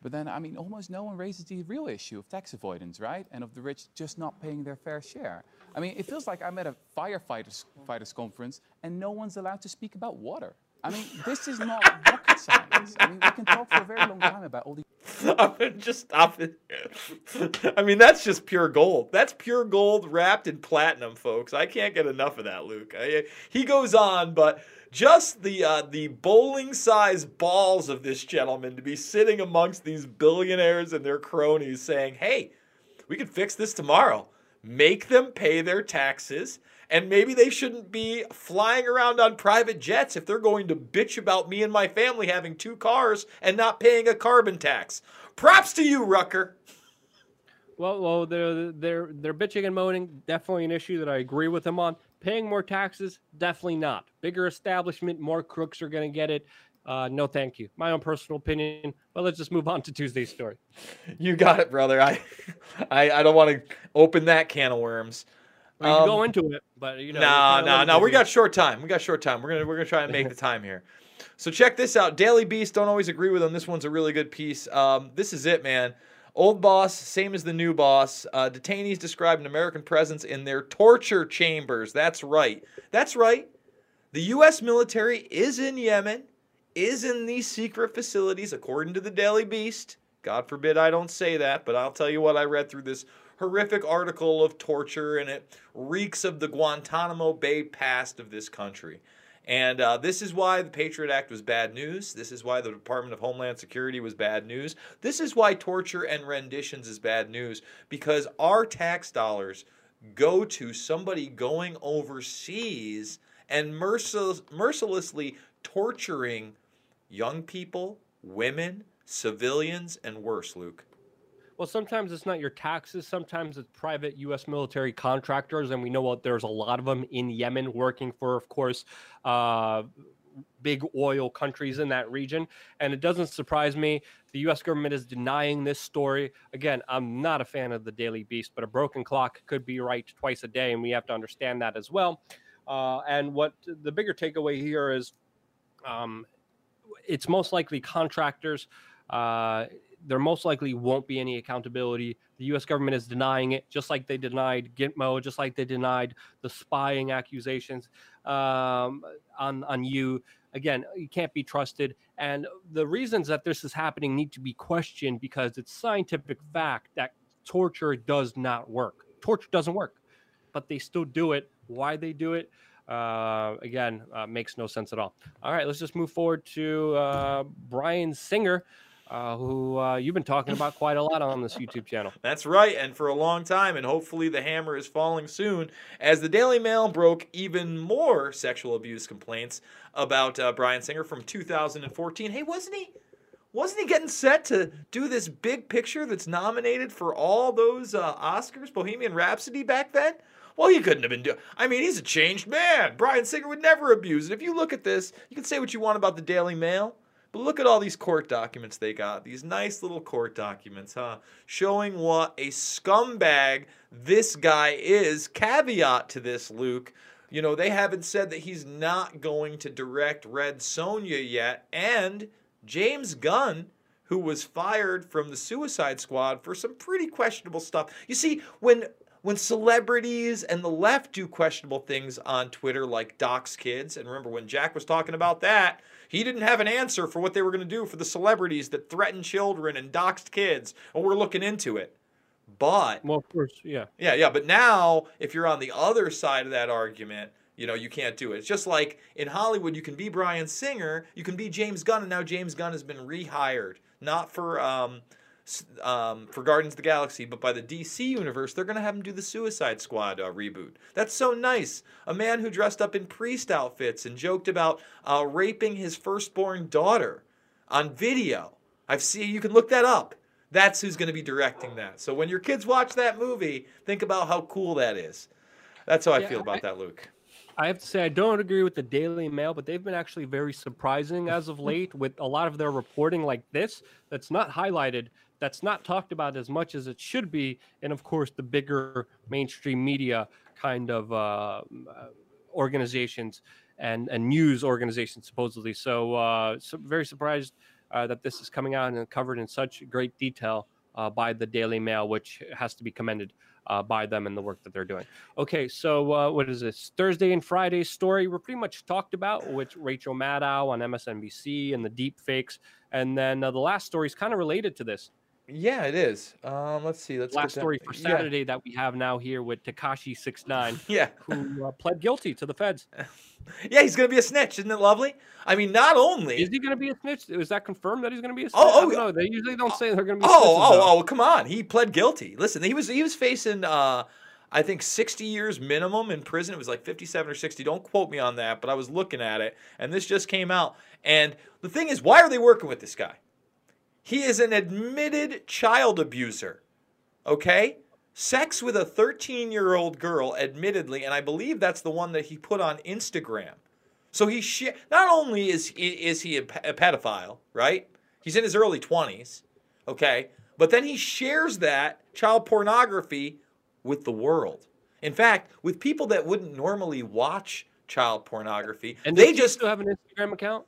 But then, I mean, almost no one raises the real issue of tax avoidance, right? And of the rich just not paying their fair share. I mean, it feels like I'm at a firefighters fighters conference and no one's allowed to speak about water. I mean, this is not rocket science. I mean, we can talk for a very long time about all these. Just stop it. I mean, that's just pure gold. That's pure gold wrapped in platinum, folks. I can't get enough of that, Luke. I, he goes on, but just the uh, the bowling sized balls of this gentleman to be sitting amongst these billionaires and their cronies saying, "Hey, we could fix this tomorrow. Make them pay their taxes." And maybe they shouldn't be flying around on private jets if they're going to bitch about me and my family having two cars and not paying a carbon tax. Props to you, Rucker. Well, well, they're they're they're bitching and moaning. Definitely an issue that I agree with them on. Paying more taxes, definitely not. Bigger establishment, more crooks are going to get it. Uh, no, thank you. My own personal opinion. But let's just move on to Tuesday's story. You got it, brother. I, I, I don't want to open that can of worms. We can go into it, but you know. No, no, no. We got short time. We got short time. We're gonna we're gonna try and make the time here. So check this out. Daily Beast. Don't always agree with them. This one's a really good piece. Um, this is it, man. Old boss, same as the new boss. Uh, detainees describe an American presence in their torture chambers. That's right. That's right. The U.S. military is in Yemen, is in these secret facilities, according to the Daily Beast. God forbid I don't say that, but I'll tell you what I read through this horrific article of torture, and it reeks of the Guantanamo Bay past of this country. And uh, this is why the Patriot Act was bad news. This is why the Department of Homeland Security was bad news. This is why torture and renditions is bad news because our tax dollars go to somebody going overseas and mercil- mercilessly torturing young people, women, civilians, and worse, Luke. Well, sometimes it's not your taxes. Sometimes it's private U.S. military contractors, and we know what there's a lot of them in Yemen working for, of course, uh, big oil countries in that region. And it doesn't surprise me. The U.S. government is denying this story. Again, I'm not a fan of the Daily Beast, but a broken clock could be right twice a day, and we have to understand that as well. Uh, and what the bigger takeaway here is, um, it's most likely contractors. Uh, there most likely won't be any accountability. The U.S. government is denying it, just like they denied Gitmo, just like they denied the spying accusations um, on on you. Again, you can't be trusted, and the reasons that this is happening need to be questioned because it's scientific fact that torture does not work. Torture doesn't work, but they still do it. Why they do it? Uh, again, uh, makes no sense at all. All right, let's just move forward to uh, Bryan Singer uh, who uh, you've been talking about quite a lot on this YouTube channel. That's right, and for a long time, and hopefully the hammer is falling soon, as the Daily Mail broke even more sexual abuse complaints about uh, Bryan Singer from 2014. Hey, wasn't he? Wasn't he getting set to do this big picture that's nominated for all those uh, Oscars, Bohemian Rhapsody, back then? Well, he couldn't have been doing. I mean, he's a changed man. Bryan Singer would never abuse it. If you look at this, you can say what you want about the Daily Mail. Look at all these court documents they got. These nice little court documents, huh? Showing what a scumbag this guy is. Caveat to this, Luke. You know, they haven't said that he's not going to direct Red Sonja yet. And James Gunn, who was fired from the Suicide Squad for some pretty questionable stuff. You see, when when celebrities and the left do questionable things on Twitter, like dox kids, and remember when Jack was talking about that, he didn't have an answer for what they were going to do for the celebrities that threatened children and doxed kids, and we're looking into it. But well, of course, yeah, yeah, yeah. But now, if you're on the other side of that argument, you know you can't do it. It's just like in Hollywood, you can be Bryan Singer, you can be James Gunn, and now James Gunn has been rehired, not for um, um, for Guardians of the Galaxy, but by the DC universe, they're going to have him do the Suicide Squad uh, reboot. That's so nice. A man who dressed up in priest outfits and joked about uh, raping his firstborn daughter on video. I've seen. You can look that up. That's who's going to be directing that. So when your kids watch that movie, think about how cool that is. That's how I Yeah, feel about I- that, Luke. I have to say I don't agree with the Daily Mail, but they've been actually very surprising as of late with a lot of their reporting like this that's not highlighted, that's not talked about as much as it should be, and of course the bigger mainstream media kind of uh, organizations and and news organizations supposedly. So, uh, so very surprised uh, that this is coming out and covered in such great detail uh, by the Daily Mail, which has to be commended uh, by them and the work that they're doing. Okay, so uh, what is this? Thursday and Friday story we're pretty much talked about with Rachel Maddow on MSNBC and the deep fakes, and then the last story is kind of related to this. Yeah, it is. Um, let's see. Let's last story for yeah. Saturday that we have now here with Tekashi Six Nine, Yeah. who uh, pled guilty to the feds. Yeah, he's going to be a snitch. Isn't it lovely? I mean, not only. Is he going to be a snitch? Is that confirmed that he's going to be a snitch? Oh, oh, don't. They usually don't say they're going to be. Oh, snitches, oh, oh, come on. He pled guilty. Listen, he was he was facing uh I think 60 years minimum in prison. It was like 57 or 60. Don't quote me on that, but I was looking at it and this just came out. And the thing is, why are they working with this guy? He is an admitted child abuser. Okay? Sex with a 13-year-old girl admittedly, and I believe that's the one that he put on Instagram. So he sh- not only is is he a, a pedophile, right? He's in his early 20s, okay? But then he shares that child pornography with the world. In fact, with people that wouldn't normally watch child pornography, And they just still have an Instagram account.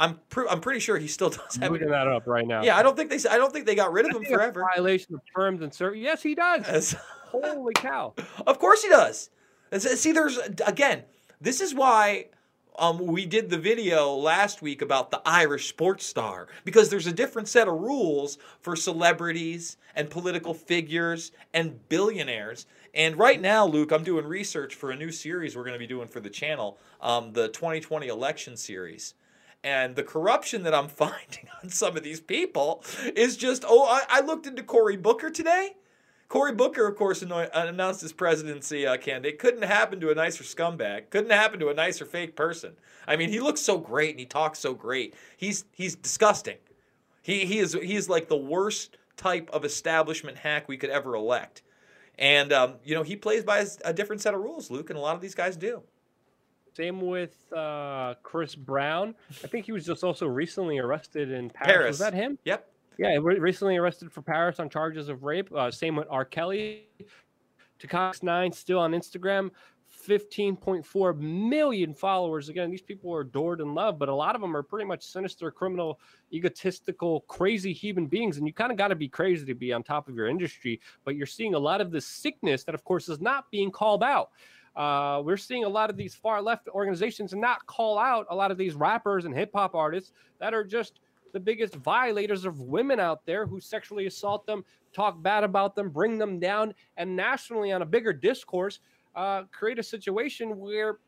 I'm pr- I'm pretty sure he still does have looking that up right now. Yeah, I don't think they I don't think they got rid of him forever. Violation of terms and service. Yes, he does. Yes. Holy cow! Of course he does. See, there's again. This is why um, we did the video last week about the Irish sports star because there's a different set of rules for celebrities and political figures and billionaires. And right now, Luke, I'm doing research for a new series we're going to be doing for the channel, um, the 2020 election series. And the corruption that I'm finding on some of these people is just, oh, I, I looked into Cory Booker today. Cory Booker, of course, anno- announced his presidency uh, candidate. Couldn't happen to a nicer scumbag. Couldn't happen to a nicer fake person. I mean, he looks so great and he talks so great. He's he's disgusting. He he is he is like the worst type of establishment hack we could ever elect. And um, you know, he plays by a different set of rules, Luke, and a lot of these guys do. Same with uh, Chris Brown. I think he was just also recently arrested in Paris. Paris. Was that him? Yep. Yeah, re- recently arrested for Paris on charges of rape. Uh, same with R. Kelly. Tekashi Nine still on Instagram. 15.4 million followers. Again, these people are adored and loved, but a lot of them are pretty much sinister, criminal, egotistical, crazy human beings. And you kind of got to be crazy to be on top of your industry. But you're seeing a lot of this sickness that, of course, is not being called out. Uh, we're seeing a lot of these far left organizations not call out a lot of these rappers and hip hop artists that are just the biggest violators of women out there who sexually assault them, talk bad about them, bring them down, and nationally on a bigger discourse, uh, create a situation where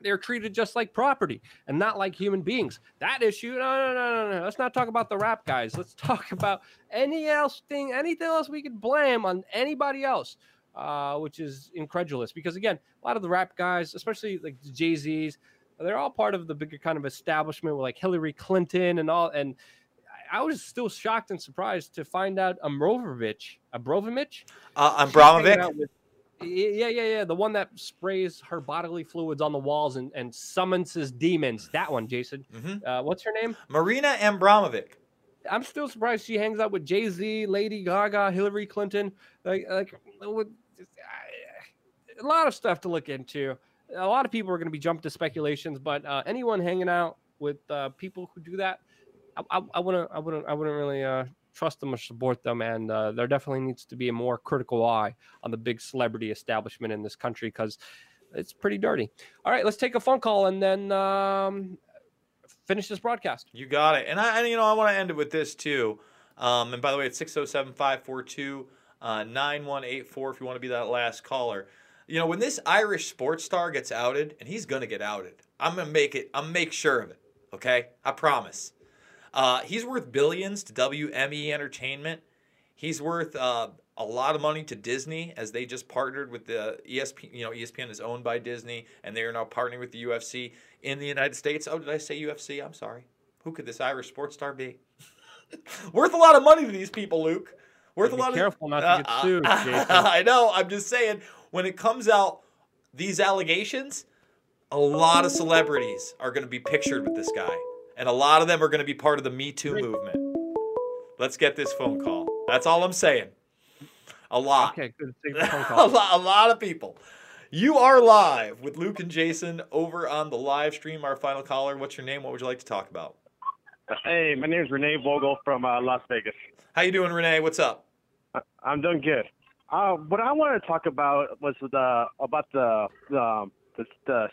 they're treated just like property and not like human beings. That issue, no, no, no, no, no. Let's not talk about the rap guys. Let's talk about any else thing, anything else we could blame on anybody else, uh, which is incredulous. Because again, a lot of the rap guys, especially like the Jay Z's, they're all part of the bigger kind of establishment with like Hillary Clinton and all. And I was still shocked and surprised to find out Amrovovich, Abrovimich, Uh, She's hanging Abramovic. with- yeah, yeah, yeah. The one that sprays her bodily fluids on the walls and, and summons his demons. That one, Jason. Mhm. Uh, what's her name? Marina Abramovic. I'm still surprised she hangs out with Jay Z, Lady Gaga, Hillary Clinton. Like, like with, a lot of stuff to look into. A lot of people are going to be jumped to speculations, but uh, anyone hanging out with uh, people who do that, I, I, I wouldn't, I wouldn't, I wouldn't really uh, trust them or support them. And uh, there definitely needs to be a more critical eye on the big celebrity establishment in this country because it's pretty dirty. All right, let's take a phone call and then um, finish this broadcast. You got it. And I, you know, I want to end it with this too. Um, and by the way, it's 607 542 9184 if you want to be that last caller. You know, when this Irish sports star gets outed, and he's going to get outed, I'm going to make it, I'm make sure of it. Okay? I promise. Uh, he's worth billions to WME Entertainment. He's worth uh, a lot of money to Disney as they just partnered with the ESPN. You know, ESPN is owned by Disney, and they are now partnering with the UFC in the United States. Oh, did I say UFC? I'm sorry. Who could this Irish sports star be? worth a lot of money to these people, Luke. Worth Be a lot careful of. not to uh, get uh, sued, Jason. I know. I'm just saying. When it comes out, these allegations, a lot of celebrities are going to be pictured with this guy, and a lot of them are going to be part of the Me Too movement. Let's get this phone call. That's all I'm saying. A lot. Okay, good. Take the phone a, lot, a lot of people. You are live with Luke and Jason over on the live stream. Our final caller. What's your name? What would you like to talk about? Hey, my name is Renee Vogel from uh, Las Vegas. How you doing, Renee? What's up? I- I'm doing good. Uh, what I wanted to talk about was the about the the, the the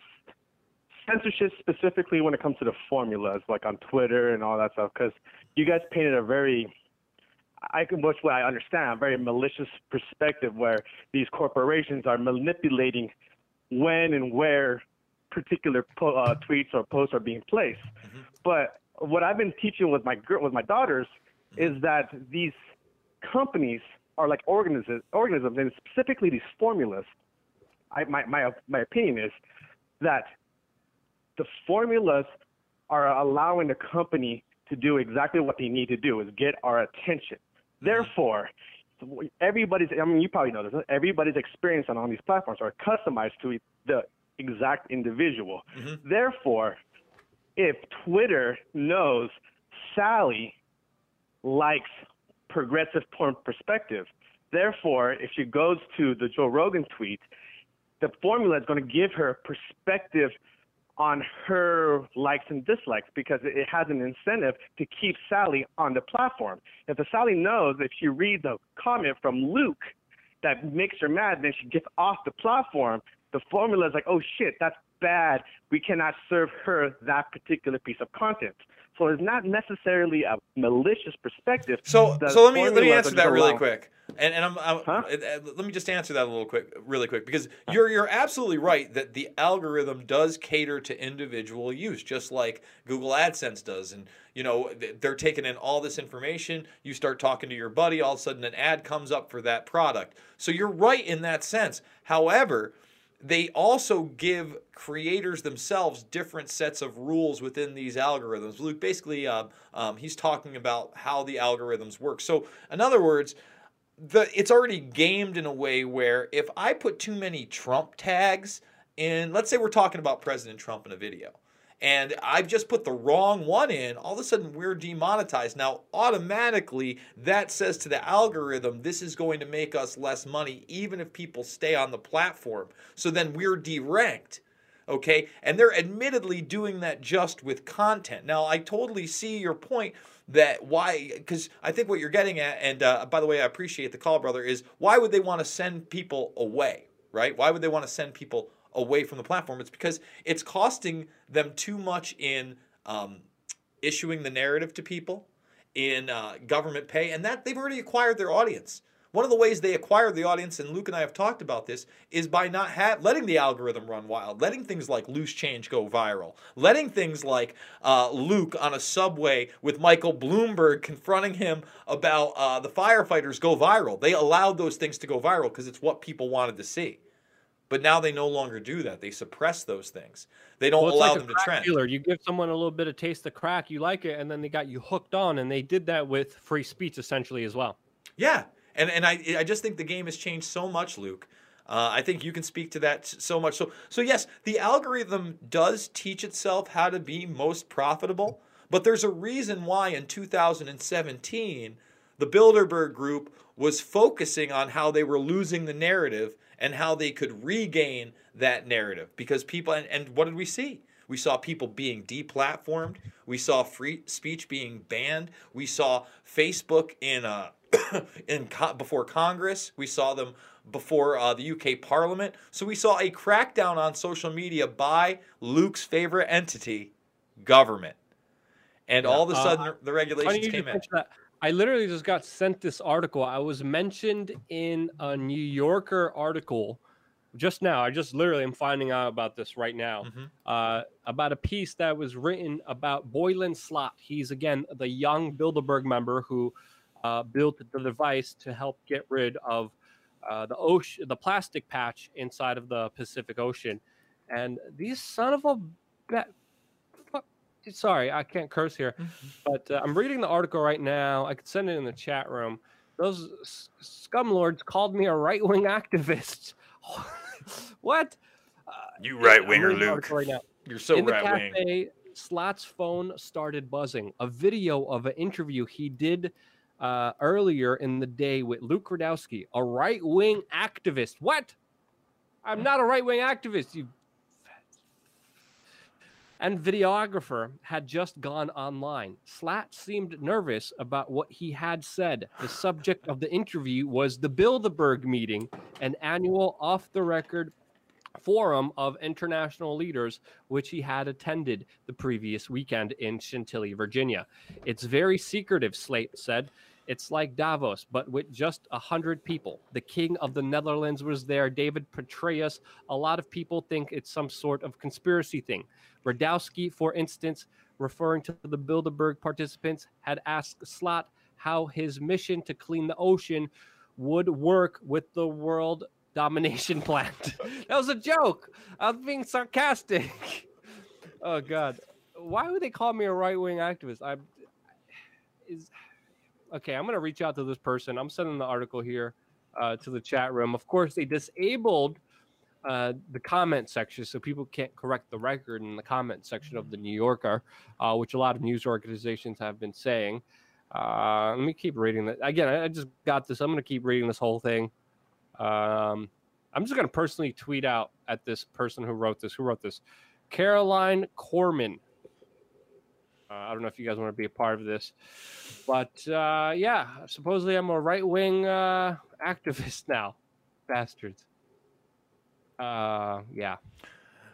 censorship specifically when it comes to the formulas, like on Twitter and all that stuff. Because you guys painted a very I can, which what I understand, a very malicious perspective where these corporations are manipulating when and where particular po- uh, tweets or posts are being placed. But what I've been teaching with my girl, with my daughters, mm-hmm. is that these companies are like organisms, organisms, and specifically these formulas. I, my my my opinion is that the formulas are allowing the company to do exactly what they need to do is get our attention. Mm-hmm. Therefore, everybody's I mean you probably know this, everybody's experience on, on these platforms are customized to the exact individual. Mm-hmm. Therefore, if Twitter knows Sally likes progressive porn perspective, therefore if she goes to the Joe Rogan tweet, the formula is going to give her perspective on her likes and dislikes because it has an incentive to keep Sally on the platform. If the Sally knows if she reads a comment from Luke that makes her mad, then she gets off the platform. The formula is like, oh shit, that's bad. We cannot serve her that particular piece of content. So it's not necessarily a malicious perspective. So, The so let me let me answer that really allow- quick, and and I'm, I'm Huh? uh, uh, let me just answer that a little quick, really quick, because you're you're absolutely right that the algorithm does cater to individual use, just like Google AdSense does, and you know they're taking in all this information. You start talking to your buddy, all of a sudden an ad comes up for that product. So you're right in that sense. However, they also give creators themselves different sets of rules within these algorithms. Luke, basically, um, um, he's talking about how the algorithms work. So, in other words, the it's already gamed in a way where if I put too many Trump tags in, let's say we're talking about President Trump in a video, and I've just put the wrong one in, all of a sudden we're demonetized. Now, automatically, that says to the algorithm, this is going to make us less money, even if people stay on the platform. So then we're deranked. Okay. And they're admittedly doing that just with content. Now, I totally see your point that why, because I think what you're getting at, and uh, by the way, I appreciate the call, brother, is why would they want to send people away, right? Why would they want to send people away from the platform? It's because it's costing them too much in um, issuing the narrative to people, in uh, government pay, and that they've already acquired their audience. One of the ways they acquire the audience, and Luke and I have talked about this, is by not ha- letting the algorithm run wild, letting things like loose change go viral, letting things like uh, Luke on a subway with Michael Bloomberg confronting him about uh, the firefighters go viral. They allowed those things to go viral because it's what people wanted to see. But now they no longer do that. They suppress those things. They don't Well, allow like them to trend. Dealer. You give someone a little bit of taste of crack, you like it, and then they got you hooked on, and they did that with free speech essentially as well. Yeah, and and I I just think the game has changed so much, Luke. Uh, I think you can speak to that so much. So so yes, the algorithm does teach itself how to be most profitable, but there's a reason why in 2017 the Bilderberg Group was focusing on how they were losing the narrative and how they could regain that narrative because people and, and what did we see? We saw people being deplatformed. We saw free speech being banned. We saw Facebook in uh, in co- before Congress. We saw them before uh, the UK Parliament. So we saw a crackdown on social media by Luke's favorite entity, government. And all of a Uh, sudden, the regulations came in. that. I literally just got sent this article. I was mentioned in a New Yorker article just now. I just literally am finding out about this right now. Mhm. Uh, about a piece that was written about Boyan Slat. He's again the young Bilderberg member who uh, built the device to help get rid of uh, the ocean, the plastic patch inside of the Pacific Ocean. And these son of a. Sorry, I can't curse here, but uh, I'm reading the article right now. I could send it in the chat room. Those s- scumlords called me a right wing activist. what? You right I'm winger, Luke. right now. You're so in the right wing. cafe, Slat's phone started buzzing. A video of an interview he did uh, earlier in the day with Luke Rudowski, a right wing activist. What? I'm not a right wing activist. You. And videographer had just gone online. Slat seemed nervous about what he had said. The subject of the interview was the Bilderberg meeting, an annual off the record forum of international leaders, which he had attended the previous weekend in Chantilly, Virginia. It's very secretive, Slat said. It's like Davos, but with just a hundred people. The king of the Netherlands was there, David Petraeus. A lot of people think it's some sort of conspiracy thing. Rudowski, for instance, referring to the Bilderberg participants, had asked Slat how his mission to clean the ocean would work with the world domination plan. that was a joke. I was being sarcastic. oh God, why would they call me a right wing activist? I is okay. I'm gonna reach out to this person. I'm sending the article here uh, to the chat room. Of course, they disabled uh, the comment section so people can't correct the record in the comment section of the New Yorker, uh, which a lot of news organizations have been saying. Uh, let me keep reading that again. I I just got this. I'm going to keep reading this whole thing. Um, I'm just going to personally tweet out at this person who wrote this. Who wrote this? Caroline Corman. Uh, I don't know if you guys want to be a part of this, but uh, yeah, supposedly I'm a right wing uh, activist now. Bastards. Uh, yeah.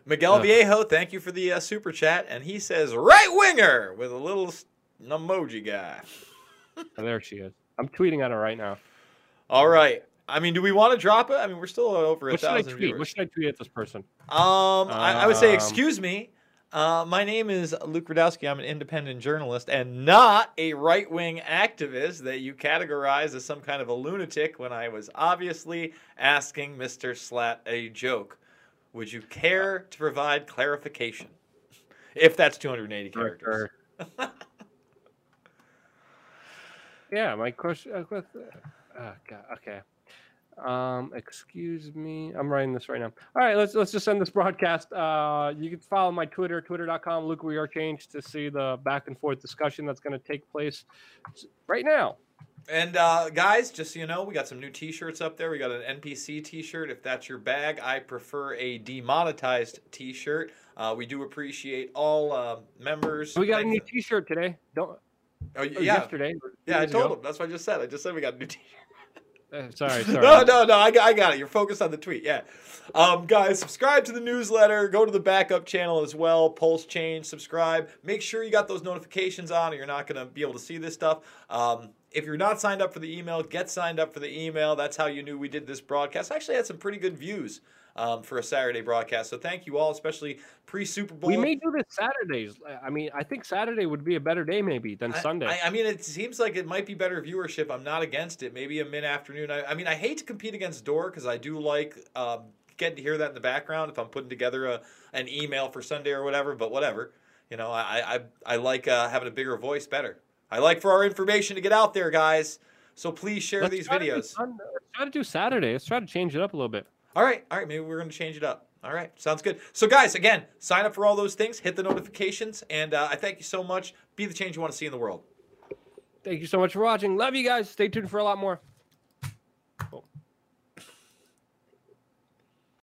Miguel. Viejo, thank you for the uh, super chat, and he says right winger with a little emoji guy. Oh, there she is. I'm tweeting at her right now. All right. I mean, do we want to drop it? I mean, we're still over a What should I thousand tweet? viewers. What should I tweet at this person? Um, I, I would say, Um, excuse me. Uh, my name is Luke Rudowski. I'm an independent journalist and not a right wing activist that you categorize as some kind of a lunatic when I was obviously asking Mr. Slat a joke. Would you care to provide clarification? If that's 280 characters. Yeah, my question. Uh, what the- oh, God, okay. Um, excuse me. I'm writing this right now. All right, let's let's just end this broadcast. Uh, you can follow my Twitter, twitter.com, Luke We Are Change, to see the back and forth discussion that's going to take place right now. And uh, guys, just so you know, we got some new T-shirts up there. We got an NPC T-shirt. If that's your bag, I prefer a demonetized T-shirt. Uh, we do appreciate all uh, members. We got a new. T-shirt today. Don't. Oh, yeah, Yesterday. yeah. I told ago. him. That's what I just said. I just said we got a new T-shirt. Uh, sorry, sorry. No, no, no. I got, I got it. You're focused on the tweet. Yeah. Um, guys, subscribe to the newsletter. Go to the backup channel as well. Pulse change. Subscribe. Make sure you got those notifications on, or you're not going to be able to see this stuff. Um, if you're not signed up for the email, get signed up for the email. That's how you knew we did this broadcast. I actually had some pretty good views um, for a Saturday broadcast. So thank you all, especially pre Super Bowl. We may do this Saturdays. I mean, I think Saturday would be a better day maybe than I- Sunday. I, I mean, it seems like it might be better viewership. I'm not against it. Maybe a mid afternoon. I, I mean, I hate to compete against Door because I do like um, getting to hear that in the background if I'm putting together a, an email for Sunday or whatever. But whatever, you know, I I, I like uh, having a bigger voice better. I like for our information to get out there, guys. So please share Let's these try to do videos. Let's try to do Saturday. Let's try to change it up a little bit. All right, all right, maybe we're going to change it up. All right, sounds good. So, guys, again, sign up for all those things, hit the notifications, and uh, I thank you so much. Be the change you want to see in the world. Thank you so much for watching. Love you guys. Stay tuned for a lot more. Cool.